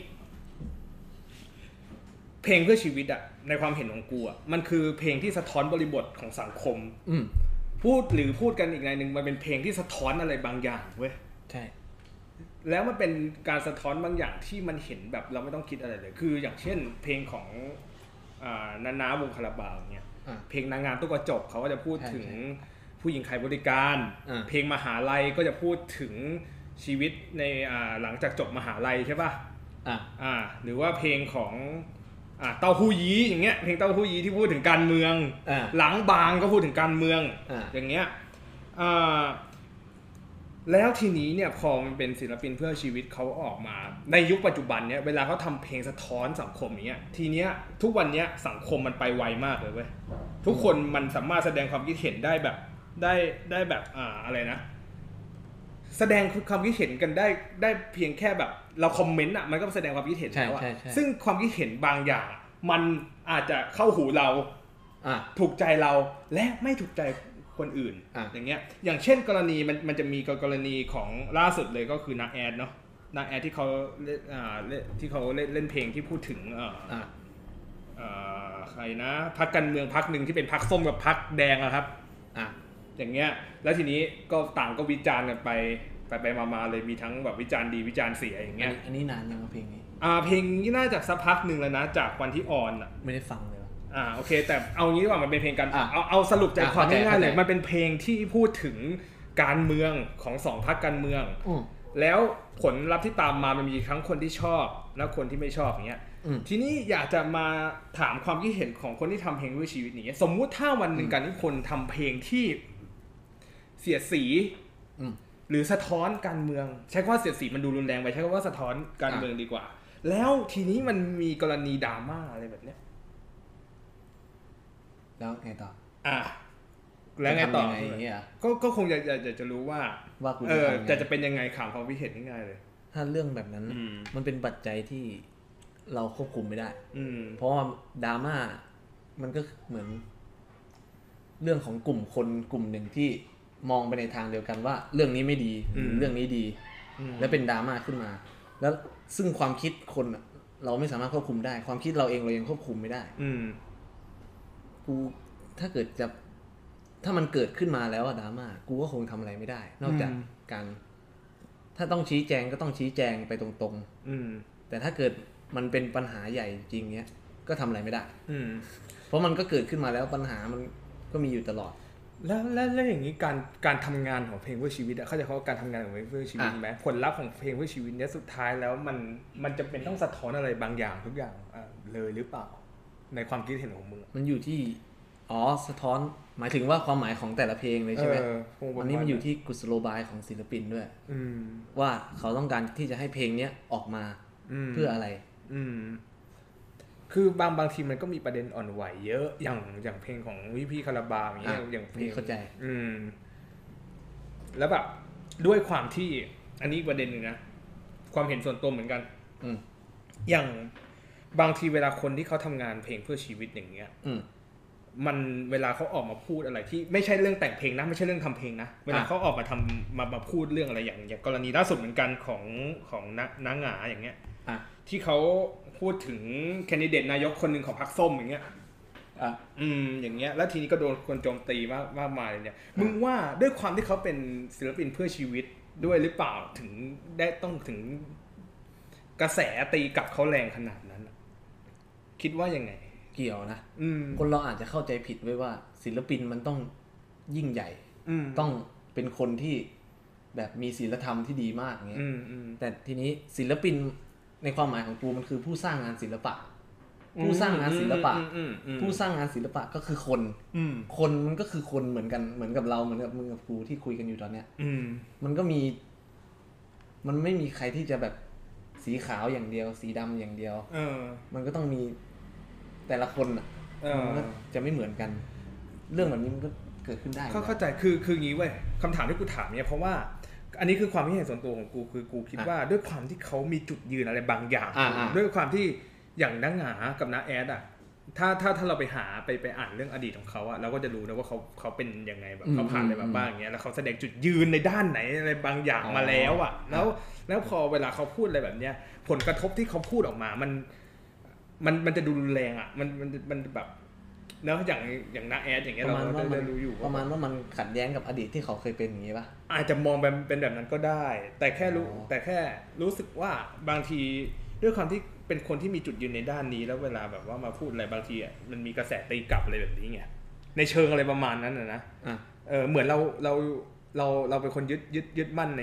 เพลงเพื่อชีวิตอะในความเห็นของกูอะมันคือเพลงที่สะท้อนบริบทของสังคม
อืม
พูดหรือพูดกันอีกในหนึ่งมันเป็นเพลงที่สะท้อนอะไรบางอย่างเว้ย
ใช่
แล้วมันเป็นการสะท้อนบางอย่างที่มันเห็นแบบเราไม่ต้องคิดอะไรเลย คืออย่างเช่นเพลงของอ่านา นาวงคาราบาวเนี่ย
อะ
เพลงนางงามตุ๊กกระจกเขาก็จะพูด
ใช่
ถึง
ใช่
ผู้หญิงขายบริการ
อ่า
เพลงมหาลัยก็จะพูดถึงชีวิตในอ่าหลังจากจบมหาลัยใช่ป่ะ
อะ
อ่าหรือว่าเพลงของอ่าเต้าหู้ยี้อย่างเงี้ยเพลงเต้าหู้ยี้ที่พูดถึงการเมือง
อะ
หลังบางก็พูดถึงการเมือง
อะ
อย่างเงี้ยอ่า แล้วทีนี้เนี่ยพอมันเป็นศิลปินเพื่อชีวิตเขาออกมา ในยุคปัจจุบันเนี่ยเวลาเขาทำเพลงสะท้อนสังคมอย่างเงี้ยทีเนี้ยทุกวันเนี้ยสังคมมันไปไวมากเลยเว้ยทุกคนมันสามารถแสดงความคิดเห็นได้แบบได้ได้แบบอ่าอะไรนะ แสดงความคิดเห็นกันได้ได้เพียงแค่แบบเราคอมเมนต์อะมันก็แสดงความคิดเห็น
ใช่
แล้วอะ
ใช่ใช่
ซึ่งความคิดเห็นบางอย่างอะมันอาจจะเข้าหูเรา
อะ
ถูกใจเราและไม่ถูกใจ คนอื่น
อะ
อย่างเงี้ยอย่างเช่นกรณีมันมันจะมีกรณีของล่าสุดเลยก็คือนาแอดเนาะนาแอดที่เขาเล่นอ่าเล่นที่เขาเล่นเล่นเพลงที่พูดถึงเอ่อ
อะ
เอ่อใครนะพักการเมืองพักหนึ่งที่เป็นพักส้มกับพักแดงอะครับ
อะ
อย่างเงี้ยแล้วทีนี้ก็ต่างก็วิจารณ์กันไปไปไปมาๆเลยมีทั้งแบบวิจารณ์ดีวิจารณ์เสียอย่าง
อัน
เงี้ย
นี้อันนี้นานยังครับเพลงนี้
อ่าเพลงนี้น่าจะสักพักหนึ่งแล้วนะจากวันที่ออนอะ
ไม่ได้ฟังเลยวะ
อ่าโอเค แต่เอางี้ดีกว่ามันเป็นเพลงกัน
อะ
เอาเอาสรุปใจความ
อะเข้าใจ
ง่ายๆเลย
เข้าใจ
มันเป็นเพลงที่พูดถึงการเมืองของสองพรรคการเมือง
อืม
แล้วผลลัพธ์ที่ตามมามันมีทั้งคนที่ชอบ และคนที่ไม่ชอบอย่างเงี้ย
อืม
ทีนี้อยากจะมาถามความคิดเห็นของคนที่ทำเพลงด้วยชีวิตอย่างเงี้ยสมมุติถ้าวันหนึ่ง
อืม
การที่คนทำเพลงที่เสียดสี
อืม
หรือสะท้อนการเมือง ใช้คำว่าเสียดสีมันดูรุนแรงไปใช้คำว่าสะท้อนการเมืองดีกว่า แล้วทีนี้มันมีกรณีดราม่าอะไรแบบเนี้ย
แล้วไงต่อ
อะแล้วไงต่อ
จะทำยังไงอย่างเงี้ยเหรอ
ก็ก็คงอยากอยากอยากจะรู้ว่า
ว่ากู
เอ
จะ
อ
ทำยังไง
จะจะเป็นยังไงข่าวความคิดเห็นง่ายๆเลย
ถ้าเรื่องแบบนั้น
อืม
มันเป็นปัจจัยที่เราควบคุมไม่ได้
อืม
เพราะว่าดราม่ามันก็เหมือน เรื่องของกลุ่มคนกลุ่มหนึ่งที่มองไปในทางเดียวกันว่า เรื่องนี้ไม่ดีหรือเรื่องนี้ดี แล้วเป็นดราม่าขึ้นมา แล้วซึ่งความคิดคนอะเราไม่สามารถควบคุมได้ ความคิดเราเองเรายังควบคุมไม่ได้
อืม
กูถ้าเกิดจะถ้ามันเกิดขึ้นมาแล้วอะดราม่ากูก็คงทำอะไรไม่ได้ นอกจาก
อืม
การถ้าต้องชี้แจงก็ต้องชี้แจงไปตรง
อืม
ๆแต่ถ้าเกิดมันเป็นปัญหาใหญ่จริงเนี้ยก็ทำอะไรไม่ได้
อืม
เพราะมันก็เกิดขึ้นมาแล้วปัญหามันก็มีอยู่ตลอด
แล้วแล้วแล้วอย่างนี้การการทำงานของเพลงเพื่อชีวิตอะเขาใจะเขาว่าการทำงานของเพลงเพื่อชีวิต
อะ
ไหมผลลัพธ์ของเพลงเพื่อชีวิตเนี้ยสุดท้ายแล้วมันมันจะเป็นต้องสะท้อนอะไรบางอย่างทุกอย่างอะเลยหรือเปล่า ในความคิดเห็นของมึงอะ
มันอยู่ที่ อ๋อสะท้อน หมายถึงว่าความหมายของแต่ละเพลงเลยใช่ไหม
เออคงประาณ
อันนี้มันอยู่ที่กุศโลบายของศิลปินด้วย
อืม
ว่าเขาต้องการที่จะให้เพลงเนี้ยออกมา
ม
เพื่ออะไร
อืม คือบางบางทีมันก็มีประเด็นอ่อนไหวเยอะอย่างอย่างเพลงของวิพี่คาราบาวอย่างเงี้ย
อะ
อย่างเพล
นี่
ง
เข้าใจ
อืม แล้วแบบด้วยความที่ อันนี้ประเด็นหนึ่งนะความเห็นส่วนตัวเหมือนกัน
อืม
อย่าง บางทีเวลาคนที่เขาทำงานเพลงเพื่อชีวิตอย่างเงี้ย
อืม
มันเวลาเขาออกมาพูดอะไรที่ไม่ใช่เรื่องแต่งเพลงนะ ไม่ใช่เรื่องทำเพลงนะ เวลา
อะ
เขาออกมาทำมามาพูดเรื่องอะไรอย่างอย่างกรณีล่าสุดเหมือนกันของของนนางหงาอย่างเงี้ย
อะ
ที่เขาพูดถึงแคนดิเดตนายกคนหนึ่งของพรรคส้มอย่างเงี้ย
อะ
อืมอย่างเงี้ย แล้วทีนี้ก็โดนคนโจมตีมากมากมายเลยเนี่ยมึงว่าด้วยความที่เขาเป็นศิลปินเพื่อชีวิตด้วยหรือเปล่าถึงได้ต้องถึงกระแสตีกลับเขาแรงขนาดนั้นอะ คิดว่ายังไง
เกี่ยวนะ
อืม
คนเราอาจจะเข้าใจผิดไว้ว่า ศิลปินมันต้องยิ่งใหญ่
อืม
ต้องเป็นคนที่แบบมีศีลธรรมที่ดีมากเงี้ย
อืมอืม
แต่ทีนี้ศิลปินในความหมายของกูมันคือผู้สร้างงานศิลปะ ผู้สร้างงานศิลปะ
อืมอืมอืม
ผู้สร้างงานศิลปะก็คือคน
อืม
คนมันก็คือคนเหมือนกันเหมือนกับเราเหมือนกับมึงกับกูที่คุยกันอยู่ตอนเนี้ย
อืม
มันก็มี มันไม่มีใครที่จะแบบสีขาวอย่างเดียว สีดำอย่างเดียว
เออ
มันก็ต้องมี แต่ละคนอะ
เออ
มันก็จะไม่เหมือนกัน เรื่องแบบนี้มันก็เกิดขึ้นได้
เข้าเข้าใจคือคืออย่างนี้เว้ยคำถามที่กูถามเนี่ยเพราะว่า อันนี้คือความคิดเห็นส่วนตัวของกูคือกูคิดว่าด้วยความที่เขามีจุดยืนอะไรบางอย่าง
อ่าอ่า
ด้วยความที่อย่างนังหงากับน้าแอดอะถ้าถ้าถ้าเราไปหาไปไปอ่านเรื่องอดีตของเขาอะเราก็จะรู้นะว่าเขาเขาเป็นยังไงแบบเขาผ่านอะไรมาบ้างอย่างเงี้ยแล้วเขาแสดงจุดยืนในด้านไหนอะไรบางอย่างมาแล้วอะแล้วแล้วพอเวลาเขาพูดอะไรแบบเนี้ยผลกระทบที่เขาพูดออกมา มัน มันมันจะดูรุนแรงอะมันมันมันแบบเนอะอย่างอย่างน้าแอดอย่างเงี้ย
ประ
เรา
มาณ
ก็
ว่ามัน
จะรู้อยู่
ประมาณว่ามันขัดแย้งกับอดีตที่เขาเคยเป็นอย่างนี้ป่ะ
อาจจะมองแบบเป็นแบบนั้นก็ได้ แต่แค่รู้
อ๋อ
แต่แค่รู้สึกว่าบางทีด้วยความที่เป็นคนที่มีจุดยืนในด้านนี้ แล้วเวลาแบบว่ามาพูดอะไรบางทีอะมันมีกระแสตีกลับอะไรแบบนี้ไงในเชิงอะไรประมาณนั้นนะนะ
อะ
เออเหมือนเราเราเราเราเป็นคนยึดยึดยึดมั่นใน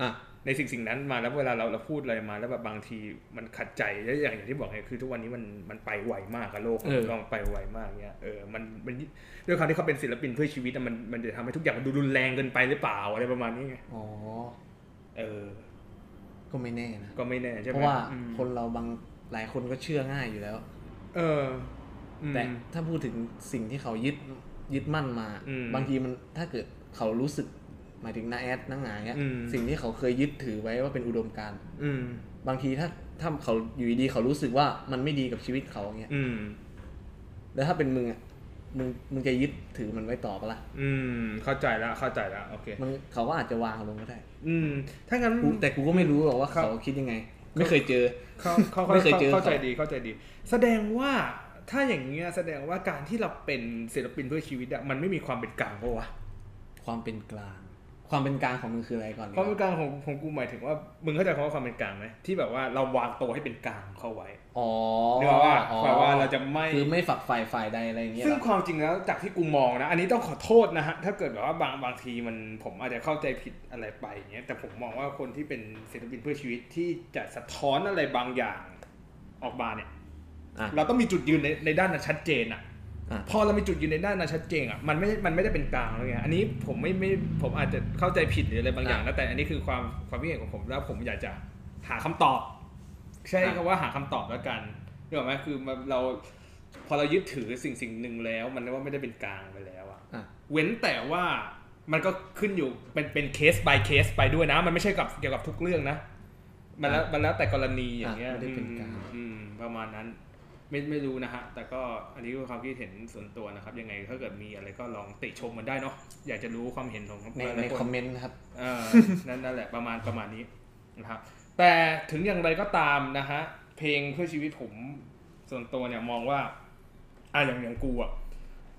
อะ
ในสิ่งสิ่งนั้นมาแล้วเวลาเราเราพูดอะไรมาแล้วแบบบางทีมันขัดใจแล้วอย่างอย่างที่บอกไงคือทุกวันนี้มันมันไปไวมากอะโลก
เออ
ก็ไปไวมากเนี้ยเออมันมันด้วยความที่เขาเป็นศิลปินเพื่อชีวิตอะมันมันจะทำให้ทุกอย่างมันดูรุนแรงเกินไปหรือเปล่าอะไรประมาณนี้ไง
อ๋อ
เออ
ก็ไม่แน่นะ
ก็ไม่แน่ใช่ไห
เพ
ม
ราะว่า
อืม
คนเราบางหลายคนก็เชื่อง่ายอยู่แล้ว
เอออืม
แต่ถ้าพูดถึงสิ่งที่เขายึดยึดมั่นมา
อืม
บางทีมันถ้าเกิดเขารู้สึก หมายถึงนาแอดนังหงายเงี้ย
อืม
สิ่งที่เขาเคยยึดถือไว้ว่าเป็นอุดมการณ์
อืม
บางทีถ้าถ้าเขาอยู่ดีๆเขารู้สึกว่ามันไม่ดีกับชีวิตเขาเงี้ย
อืม
แล้วถ้าเป็นมึงอะมึงมึงจะยึดถือมันไว้ต่อปะล่ะ
อืม เข้าใจแล้วเข้าใจแล้วโอเค
มันเขาก็อาจจะวางลงก็ได้
อืม ถ้างั้น
กูแต่กูก็ไม่รู้หรอกว่า
ครับ
เขาคิดยังไง ไม่เคยเจอ
เขาเขา
ไม่เคยเจอ
เข้าใจดีเข้าใจดี แสดงว่าถ้าอย่างเงี้ยแสดงว่าการที่เราเป็นศิลปินเพื่อชีวิตอะมันไม่มีความเป็นกลางปะวะ
ความเป็นกลาง คความเป็นกลางของมึงคืออะไรก่อนดี
ความเป็น
กว่า
กลางของของกูหมายถึงว่ามึงเข้าใจคำว่าความเป็นกลางไหมที่แบบว่าเราวางตัวให้เป็นกลางเข้าไว้
อ๋อ
นึกออกว่า
อ๋อ
แบบว่าเราจะไม่
คือไม่ฝักฝ่ายฝ่ายใดอะไรอย่างเงี้ย
ซึ่ง
เหรอ
ความจริงแล้วจากที่กูมองนะ อันนี้ต้องขอโทษนะฮะถ้าเกิดแบบว่าบางบางทีมันผมอาจจะเข้าใจผิดอะไรไปอย่างเงี้ยแต่ผมมองว่าคนที่เป็นศิลปินเพื่อชีวิตที่จะสะท้อนอะไรบางอย่างออกมาเนี่ย
อะ
เราต้องมีจุดยืนในในด้านนั้นชัดเจนอะ
อะ
พอเรามีจุดยืนในด้านนั้นชัดเจนอะมันไม่มันไม่ได้เป็นกลางแล้วไงอันนี้ผมไม่ไม่ผมอาจจะเข้าใจผิดหรืออะไรบางอย่างนะแต่อันนี้คือความความคิดเห็นของผมแล้วผมอยากจะหาคำตอบ ใช่คำว่าหาคำตอบแล้วกันนึกออกไหมคือมันเราพอเรายึดถือสิ่งสิ่งหนึ่งแล้ว มันว่าไม่ได้เป็นกลางไปแล้วอะ
อะ
เว้นแต่ว่ามันก็ขึ้นอยู่เป็นเป็นเคส by เคสไปด้วยนะ มันไม่ใช่กับเกี่ยวกับทุกเรื่องนะ มันแล้วมันแล้วแต่กรณีอย่างเงี้ย
อะไม่ได้เป็นกลาง
อืมอืมประมาณนั้น ไม่ไม่รู้นะฮะ แต่ก็อันนี้คือความคิดเห็นส่วนตัวนะครับ ยังไงถ้าเกิดมีอะไรก็ลองติชมมันได้เนาะ อยากจะรู้ความเห็นของ
ใน
หลายๆ
ใน
คน
คอมเมนต์นะครับ
เออนั่นนั่นแหละประมาณประมาณนี้นะครับแต่ถึงอย่างไรก็ตามนะฮะ เพลงเพื่อชีวิตผมส่วนตัวเนี่ยมองว่าอะอย่างอย่างกูอะ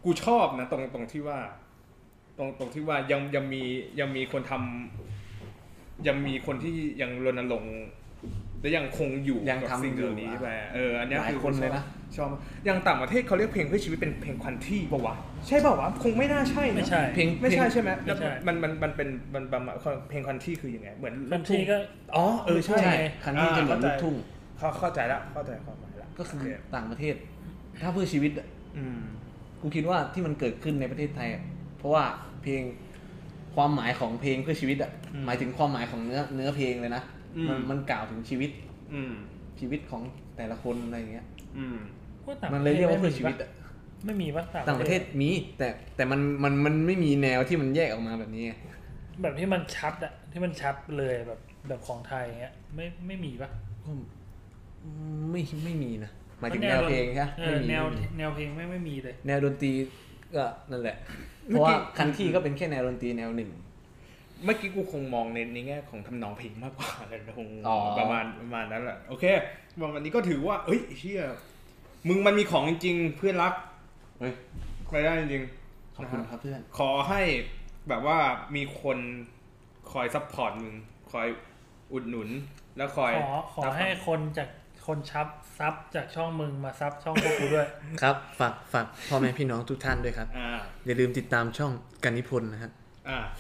กูชอบนะ ตรงตรงที่ว่า ตรงตรงที่ว่ายังยังมียังมีคนทำยังมีคนที่ยังรณรงค์ และยังคงอยู่
ยัง
กับ
ทำ
สิ่งเหล่านี้
อยู่
ไปเอออันเนี้ย
หลาย
คือ
คนเลยนะ
ชอบอย่างต่างประเทศเขาเรียกเพลงเพื่อชีวิตเป็นเพลงควันที่ปะวะใช่ปะวะคงไม่น่าใช่นะ
ไม่ใช่
เพลง
ไม่ใช่
เพลง
ใช่ไหม
ไม่ใช่
มันมันมันเป็นมันประมาณเพลงคอนที่คือยังไงเหมือน
บางทีก็
อ๋อเออใช่
ใช่ คันที่จะเหมือนลูกทุ่ง
เข้าเข้าใจละเข้าใจความหมายละ
ก็คือ
โเต่า
งประเทศ ถ้าเพื่อชีวิตอะ
อืม
กูคิดว่าที่มันเกิดขึ้นในประเทศไทยอะเพราะว่าเพลงความหมายของเพลงเพื่อชีวิตอะหมายถึงความหมายของเนื้อเนื้อเพลงเลยนะ มันมันกล่าวถึงชีวิต
อืม
ชีวิตของแต่ละคนอะไรอย่างเงี้ย
อืม
พวกต่าง
มันเลยเรียกว่าเพื่อชีวิตอะ
ไม่มีปะ
ต่างประเทศมี แต่แต่มันมันมันไม่มีแนวที่มันแยกออกมาแบบนี้ไง
แบบที่มันชัดอะที่มันชัดเลยแบบแบบของไทยเงี้ย ไม่ไม่มีปะ
ก็ไม่ไม่มีนะหมายถึงแนวเพลงใช่ไหม
เอ
ไม่
อ
มี
แนว
ไม่มี
แนวเพลงไม่ไม่มีเลย
แนวดนตรีก็นั่นแหละ เพ
เมื่อ
ราะ
กี้
ว่าคันที่ก็เป็นแค่แนวดนตรีแนวหนึ่ง
เมื่อกี้กูคงมองในในแง่ของทำนองเพลงมากกว่าเลยคง
อ๋อ
ประมาณประมาณนั้นแหละโอเควันนี้ก็ถือว่าเอ้ยเชี่ยมึงมันมีของจริงๆเพื่อนรัก
เฮ้ย
ไปได้จริง
ขอบคุณครับเพื่อน
ๆขอให้แบบว่ามีคนคอย support มึงคอยอุดหนุนแล้วคอย
ขอขอให้คนจากคน sub sub จากช่องมึงมา sub ช่องพวกกูด้วย
ครับฝากฝากพ่อแม่พี่น้องทุกท่านด้วยครับ
อ่า
อย่าลืมติดตามช่องกันนิพนธ์นะฮะ
อ่า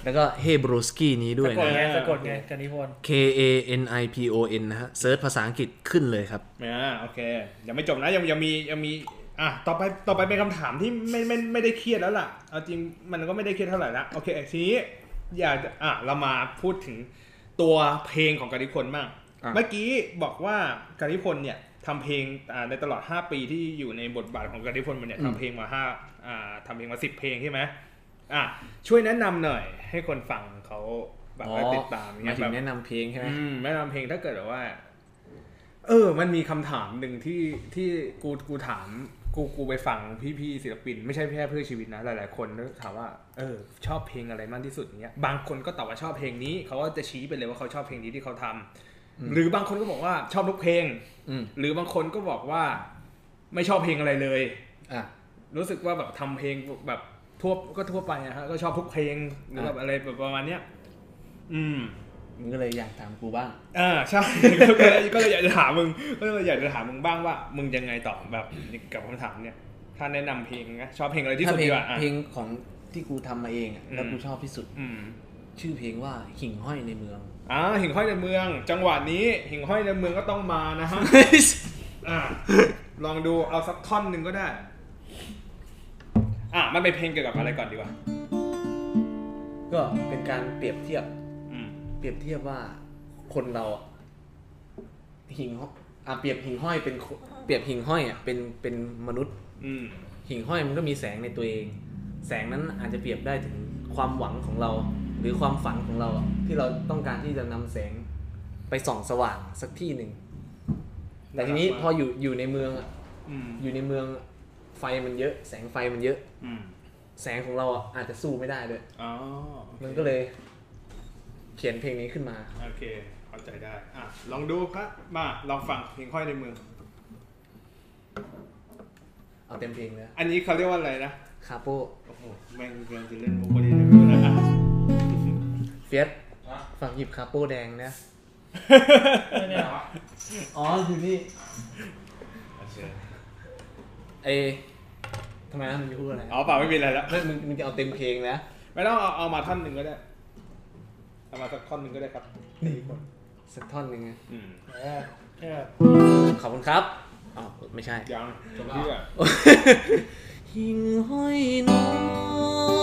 แล้วก็ Hey Broski นี้ด้วย
สะกด
นะ
ไง
อ่า
สะกดไงกันนิพนธ์
K A N I P O N นะฮะ search ภาษาอังกฤษขึ้นเลยครับ
อ่าโอเคยังไม่จบนะยังยังมียังมีอะต่อไปต่อไปเป็นคำถามที่ไม่ไม่ไม่ได้เครียดแล้วล่ะเอาจริงมันก็ไม่ได้เครียดเท่าไหร่ละโอเคทีนี้อยากจะอะเรามาพูดถึงตัวเพลงของการิพลบ้าง
อะ
เมื่อกี้บอกว่าการิพลเนี่ยทำเพลงอ่าในตลอด 5 ปีที่อยู่ในบทบาทของการิพลมันเนี่ยทำเพลงมาห้าอ่าทำเพลงมาสิบเพลงใช่ไหม อะช่วยแนะนำหน่อยให้คนฟังเขาแบบว่าติดตาม
ห
เงี้
มาย
ย
ถึ
แบ
ง
บ
แนะนำเพลงใช่ไหม
อืมแนะนำเพลงถ้าเกิดแบบว่า เออ มันมีคำถามหนึ่งที่ที่กูกูถามกูกูไปฟังพี่ๆศิลปิน ไม่ใช่แค่เพื่อชีวิตนะหลายๆคนก็ถามว่าเออ ชอบเพลงอะไรมากที่สุดเนี้ยบางคนก็ตอบว่าชอบเพลงนี้เขาก็จะชี้ไปเลยว่าเขาชอบเพลงนี้ที่เขาทำหรือบางคนก็บอกว่าชอบทุกเพลง
อืม
หรือบางคนก็บอกว่า ไม่ชอบเพลงอะไรเลย
อะ
รู้สึกว่าแบบทำเพลงแบบ ทั่วก็ทั่วไปอะฮะก็ชอบทุกเพลงหรือแบบ
อะ
อะไรแบบประมาณเนี้ยอืม
มึงก็เลยอยากถามกูบ้าง
อ่าใช่ก็เลยก็เลยอยากจะถามมึงก็เลยอยากจะถามมึงบ้างว่า มึงยังไงต่อแบบกับคำถามเนี่ย ถ้าแนะนำเพลงนะชอบเพลงอะไรที่
ถ้า
สุด
เพล
ดี
ง
กว่าอะ
เพลงของที่กูทำมาเองอะแล้ว
อืม
กูชอบที่สุด
อืม
ชื่อเพลงว่าหิ่งห้อยในเมือง
อ่าหิ่งห้อยในเมือง จังหวะนี้หิ่งห้อยในเมืองก็ต้องมานะฮะอ่าลองดูเอาสักท่อนหนึ่งก็ได้ อะมันเป็นเพลงเกี่ยวกับอะไรก่อนดีกว่า
ก็เป็นการเปรียบเทียบ
อืม
เปรียบเทียบว่าคนเราอะหิ่งห้อยอะเปรียบหิ่งห้อยเป็นคนเปรียบหิ่งห้อยอะเป็นเป็นมนุษย์
อืม
หิ่งห้อยมันก็มีแสงในตัวเอง แสงนั้นอาจจะเปรียบได้ถึงความหวังของเรา หรือความฝันของเราอะที่เราต้องการที่จะนำแสงไปส่องสว่างสักที่หนึ่งแต่ทีนี้พออยู่อยู่ในเมืองอะ
อืม
อยู่ในเมืองอะ ไฟมันเยอะ แสงไฟมันเยอะ
อืม
แสงของเราอะอาจจะสู้ไม่ได้ด้วย
อ๋อ
มันก็เลย เขียนเพลงนี้ขึ้นมา
โอเค เข้าใจได้ อะ ลองดูครับ มาลองฟังเพลงห้อยในเมือง
เอาเต็มเพลงเลย
อันนี้เขาเรียกว่าอะไรนะ
คาโป้
โอ้โห แม่งกำลังจะเล่นมุกพอดีเลยไม่เป็นไรอะ
เฟียส
ฮะ
ฝากหยิบคาโป้แดงนะ
เนี่ย
อ๋ออยู่นี่เอ ทำไมนะมึงจะพูดอะไร
อ๋อเปล่าไม่มีอะไรแล้ว
ไม่มึงมึงจะเอาเต็มเพลงนะ
ไม่ต้องเอาเอามาท่อนหนึ่งก็ได้ เอามาสักท่อนหนึ่งก็ได้ครับนี่คน
สักท่อนหนึ่งไง
อืม
แค่แบบ
ขอบคุณครับอ๋อไม่ใช่
ยังจบที่อะ
หิ่งห้อยน้อย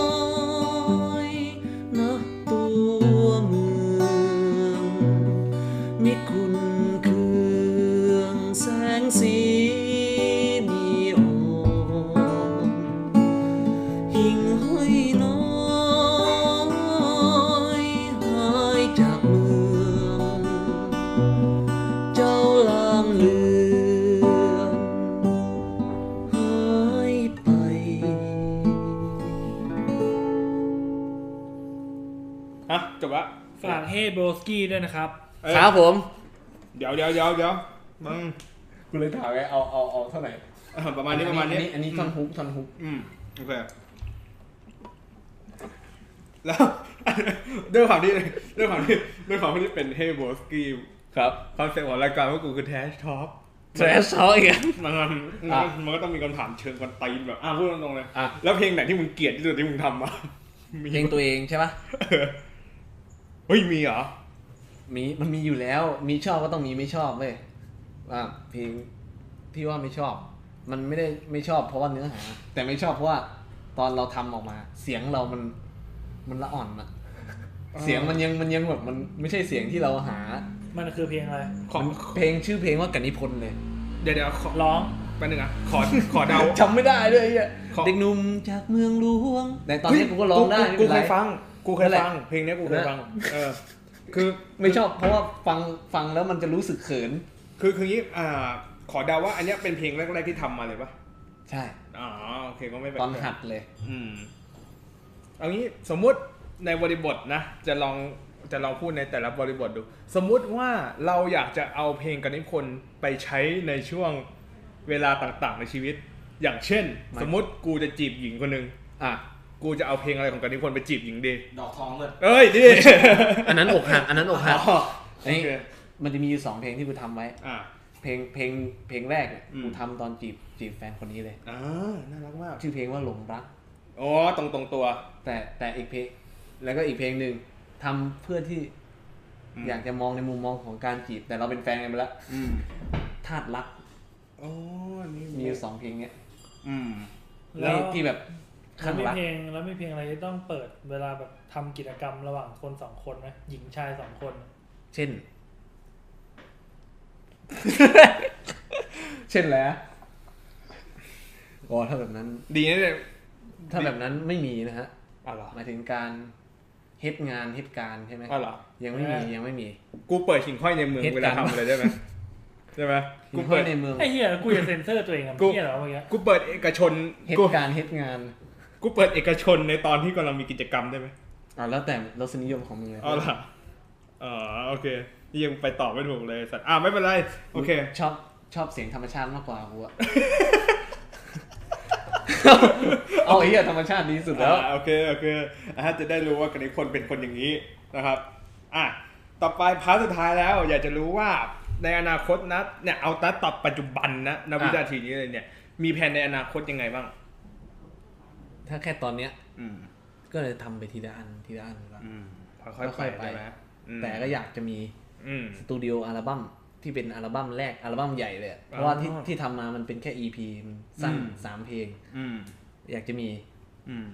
Broski ด้วยนะครับ
เอ้ย
ครับผม
เดี๋ยวเดี๋ยวเดี๋ยวเดี๋ยวมึง
กูเลยถามไงเอาเอาเอาเท่าไหร่
อะประมาณนี้ประมาณนี้
อันนี้ท่อนฮุกท่อน hook
อืมโอเคแล้ว ด้วยความที่ด้วยความที่ด้วยความที่เป็น Hey Broski
ครับ
concept ของรายการพวกกูคือ trash talk trash talk อี
กอะ
มันมัน
อะ
มันก็ต้องมีคำถามเชิงกวนตีนแบบอะพูดตรงๆเลย
อะ
แล้วเพลงไหนที่มึงเกลียดที่สุดที่มึงทำมา
เพลงตัวเองใช่ปะ
เออ เฮ้ยมีเหรอ
มีมันมีอยู่แล้ว มีชอบก็ต้องมีไม่ชอบเว้ยว่าเพลงที่ว่าไม่ชอบ มันไม่ได้ไม่ชอบเพราะว่าเนื้อหา แต่ไม่ชอบเพราะว่าตอนเราทำออกมา เสียงเรามันมันละอ่อนอะเสียงมันยังมันยังแบบมันไม่ใช่เสียงที่เราหา
มันคือเพลงอะไร
ขอ
มันเพลงชื่อเพลงว่ากันนิพนธ์เลย
เดี๋ยวเดี๋ยวขอ
ร้อง
แป๊บนึงอะขอขอเดา
จำไม่ได้ด้วยไอ้เหี้ย
ขอ
เด็กหนุ่มจากเมืองหลวงแต่ตอนนี้กูก็ร้องได้
กู
ไม่
กู
เป็นไร
เคยฟัง กูเค
นั่
ย
นแหละ
ฟังเพลงเนี้ยกูเคย
นะ
ฟังเออคือ
ไม่ชอบเพราะว่าฟังฟังแล้วมันจะรู้สึกเขิน
คือคืองี้อ่า ขอเดาว่า อันเนี้ยเป็นเพลงแรกๆที่ทำมาเลยปะ
ใช่
อ๋อโอเคก็ไม่เป็น
ตอน
ไร
หัดเลย
อืมเอางี้สมมุติในบริบทนะจะลองจะลองพูดในแต่ละบริบทดู สมมุติว่าเราอยากจะเอาเพลงกันนิพนธ์ไปใช้ในช่วงเวลาต่างๆในชีวิต อย่างเช่น
ไม่
สมมติกูจะจีบหญิงคนหนึ่ง
อะ
กูจะเอาเพลงอะไรของกันนิพนธ์ไปจีบหญิงดี
ดอกทองเลย
เอ้ยดิ
อันนั้นอกหักอันนั้นอกหัก
อ๋อ
อัน
โอ
นี้
เค
มันจะมีอยู่สองเพลงที่กูทำไว้
อ่า
เพลงเพลงเพลงแรกเนี่ย
อืม
กูทำตอนจีบจีบแฟนคนนี้เลย
อ่าน่ารักมาก
ชื่อเพลงว่าหลงรัก
อ๋อตรงตรงตัว
แต่แต่อีกเพลงแล้วก็อีกเพลงหนึ่งทำเพื่อที่
อืม
อยากจะมองในมุมมองของการจีบ แต่เราเป็นแฟนกันไปแล้ว
อืม
ธาตุรัก
อ๋อนี่
มีอยู่สองเพลงเนี้ย
อืม
แล้ว
ที่ที่แบบ
แล้ว
ข้าง
มี
รัก
เพลงแล้วมีเพลงอะไรที่ต้องเปิดเวลาแบบทำกิจกรรมระหว่างคนสองคนไหมหญิงชายสองคน
เช่น เช่นแล้วอ๋อถ้าแบบนั้น
ดีนะเนี่ย
ถ้าแบบนั้นไม่มีนะฮะ
อ๋อเหรอ
หมายถึงการเฮ็ดงานเฮ็ดการใช่ไหม
อ๋อเหรอ
ยังไม่มียังไม่มี
กูเปิดหิ่งห้อยในเมือง
เหตุ
เว
กา
ลาร
ณ์
ทำอะไรได้ไหมใช่ไหม
กู
กู
เปิ
เปิ
ด
ด
ในเมือง
ไอ้เหี้ยกูจะเซ็นเซอร์ตัวเองอะ
กู
เหี้ยเหรอเมื่อกี้
กูเปิดเอกชน
เฮ็ด
กู
การเฮ็ดงาน
กูเปิดเอกชนในตอนที่กำลังมีกิจกรรมได้ไหม
อ่าแล้วแต่รสนิยมของมึงเลย
อ๋อเหรออ๋อโอเคนี่ยังไปต่อไม่ถูกเลยสัตว์อ่าไม่เป็นไร โอเค
ชอบชอบเสียงธรรมชาติมากกว่ากูอะเอาไอ้เหี้ยธรรมชาติดีสุดแล้ว
อ่าโอเคโอเคอะจะได้รู้ว่ากนิพนธ์เป็นคนอย่างนี้นะครับ อะต่อไป part สุดท้ายแล้ว อยากจะรู้ว่าในอนาคตนะเนี่ยเอาตัดตอบปัจจุบันนะณวินาทีนี้เลยเนี่ย มีแผนในอนาคตยังไงบ้าง
ถ้าแค่ตอนเนี้ย
อืม
ก็เลยทำไปทีละอันทีละอันละ
อืมค่อยๆ
ค่
ไป
อยๆไป
ใช่ไหมอืม
แต่ก็อยากจะมี
อืม
studio album ที่เป็นอัลบั้มแรกอัลบั้มใหญ่เลยอะเพราะว่าที่
อ๋อ
ที่ทำมามันเป็นแค่ EP มันสั้น
อืม
สามเพลง
อืม
อยากจะมี
อืม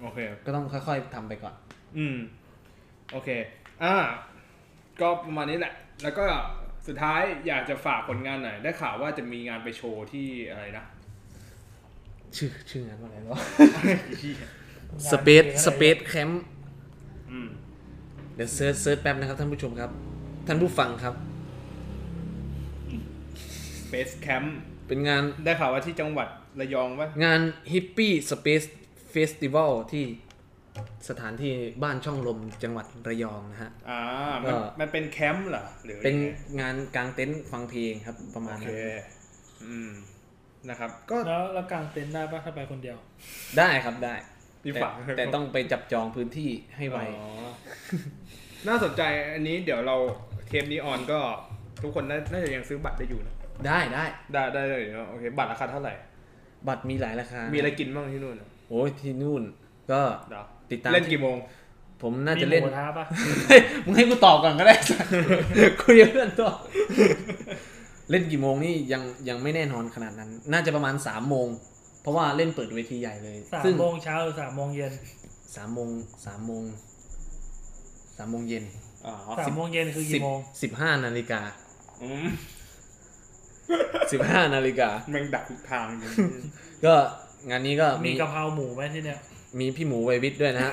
โอเค
ก็ต้องค่อยๆทำไปก่อน
อืม โอเค อ่า ก็ประมาณนี้แหละ แล้วก็สุดท้ายอยากจะฝากผลงานหน่อย ได้ข่าวว่าจะมีงานไปโชว์ที่อะไรนะ
ชื่อชื่องานว่าอะไรวะ
ที่
Space Space Camp
อืม
เดี๋ยว search search แป๊บนะครับท่านผู้ชมครับ ท่านผู้ฟังครับ
Space Camp
เป็นงาน
ได้ข่าวว่าที่จังหวัดระยองปะ
งาน Hippie Space Festival ที่สถานที่บ้านช่องลมจังหวัดระยองนะฮะ
อ่ามัน
ก็
มันเป็นแคมป์เหรอหรือ
เป็น
ยังไง
งานกางเต็นท์ฟังเพลงครับประมาณ
โอเค
นั้น
อืม นะครับ ก็
แล้วแล้วกางเต็นท์ได้ปะถ้าไปคนเดียว
ได้ครับได้
อีก
แต่
ฝั่ง
แต่ต้องไปจับจองพื้นที่ให้ไว
อ๋อน่าสนใจอันนี้เดี๋ยวเราเทปนี้ออนก็ทุกคนน่าน่าจะยังซื้อบัตรได้อยู่นะ
ได้ได้
ได้ได้เลยเนอะโอเคบัตรราคาเท่าไหร่
บัตรมีหลายราคา
มี
มี
อะไรกินบ้างที่นู่นอะ
โอ้ยที่นู่นก็
เดี๋ยว
ติดตาม
เล่นกี่โมง
ผมน่า
มี
จะ
ห
เล่น
มูท้าปะ
เฮ้ยมึงให้กูตอบก่อนก็ได้คุยกับเพื่อนตัว เล่นกี่โมงนี่ยังยังไม่แน่นอนขนาดนั้น น่าจะประมาณสามโมง เพราะว่าเล่นเปิดเวทีใหญ่เลย
สาม
ซึ่ง
โมงเช้าหรือสามโมงเย็น
สามโมงสามโมงสามโมงเย็น
อ๋อ
สามโมงเย็นคือ
สิบ
กี่โมง
สิบห้านาฬิกา
อืม
สิบห้านาฬิกา
แม่งดักทุกทางจริง
ก็งานนี้ก็
มี
มี
กะเพราหมูไหมที่เนี่ย
มีพี่หมูไววิทย์ด้วยนะฮะ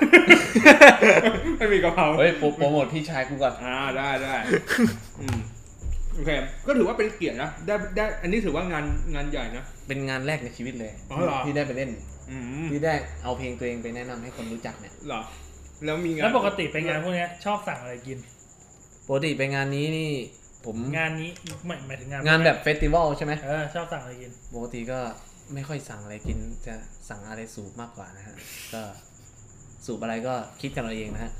ไม่มีกะเพรา
เฮ้ยโปรโปรโมทพี่ชายกูก่อน
อ่าได้ได้อืม โอเค ก็ถือว่าเป็นเกียรตินะ ได้ได้อันนี้ถือว่างานงานใหญ่นะ
เป็นงานแรกในชีวิตเลย
อ๋อเหรอ
ที่ได้ไปเล่น
อืม
ที่ได้เอาเพลงตัวเองไปแนะนำให้คนรู้จักเนี่ย
เหรอ แล้วมีงาน
แล้วปกติไปงานพวกเนี้ยชอบสั่งอะไรกิน
ปกติไปงานนี้นี่ผม
งานนี้ไม่หมายถึงงาน
งานแบบเฟสติวัลใช่ไหม
เออชอบสั่งอะไรกิน
ปกติก็ไม่ค่อยสั่งอะไรกินจะสั่งอะไรสูบมากกว่านะฮะก็สูบอะไรก็คิดกันเอาเองนะฮะ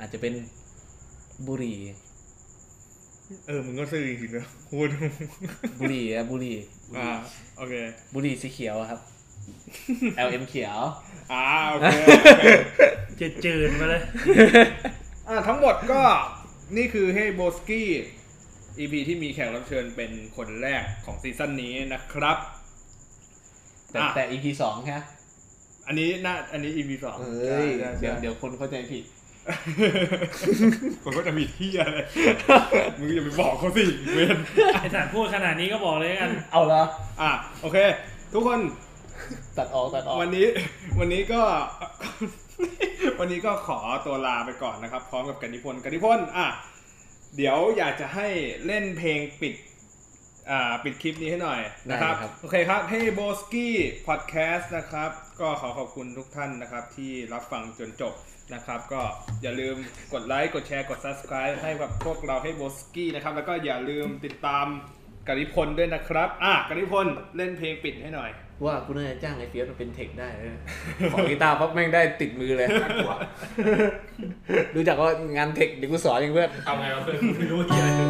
อาจจะเป็นบุหรี่
เออมึงก็ซื้อจริงๆนะพูด
บุหรี่อะบุหรี่
อ่าโอเค
บุหรี่สีเขียวอะครับ LM เขียว
อ่าโอเค
จืดจืดๆมาเลย
อ่าทั้งหมดก็นี่คือให้โบสกี้ EP ที่มีแขกรับเชิญเป็นคนแรกของซีซั่นนี้นะครับ
แต่
อะ
แต่ EP สองใช่ไหม
อันนี้น่าอันนี้ EP สอง
เอ้ย
ใช่ใช่
เดี๋ยว
ใช่
เดี๋ยวคนเข้าใจผิด
ผมก็จะมีที่อะไรมึงอย่าไปบอกเขาสิเวน
ไอ้สารพูดขนาดนี้ก็บอกเลยกัน
เอาละ
อะโอเค ทุกคน
ตัดออกตัดออก
วันนี้ วันนี้ก็ วันนี้ก็ขอตัวลาไปก่อนนะครับ พร้อมกับกนิพนธ์กนิพนธ์อะเดี๋ยวอยากจะให้เล่นเพลงปิดอ่าปิดคลิปนี้ให้หน่อยนะครับ โอเคครับให้โบสกี้พอดแคสต์นะครับ ก็ขอขอบคุณทุกท่านนะครับ ที่รับฟังจนจบ นะครับ ก็อย่าลืมกดไลค์กดแชร์กด subscribe ให้กับพวกเราให้ Broski นะครับ แล้วก็อย่าลืมติดตามกนิพนธ์ด้วยนะครับ อะกนิพนธ์เล่นเพลงปิดให้หน่อย
ว่ากูน่าจะจ้างไอ้เฟียสมาเป็น tech ได้เลยขอกีตาร์ปั๊บแม่งได้ติดมือเลยรู้จักว่างาน tech เดี๋ยวกูสอนอย่างเพื่อน
เอาไงวะเพื่อนไม่รู้ที่อะไรเลย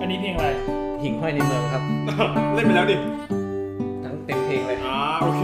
อันนี้เพลงอะไร
หิ่งห้อยในเมืองครับ
เล่นไปแล้วดิ
ทั้งเต็มเพลงเลย
อ่าโอเค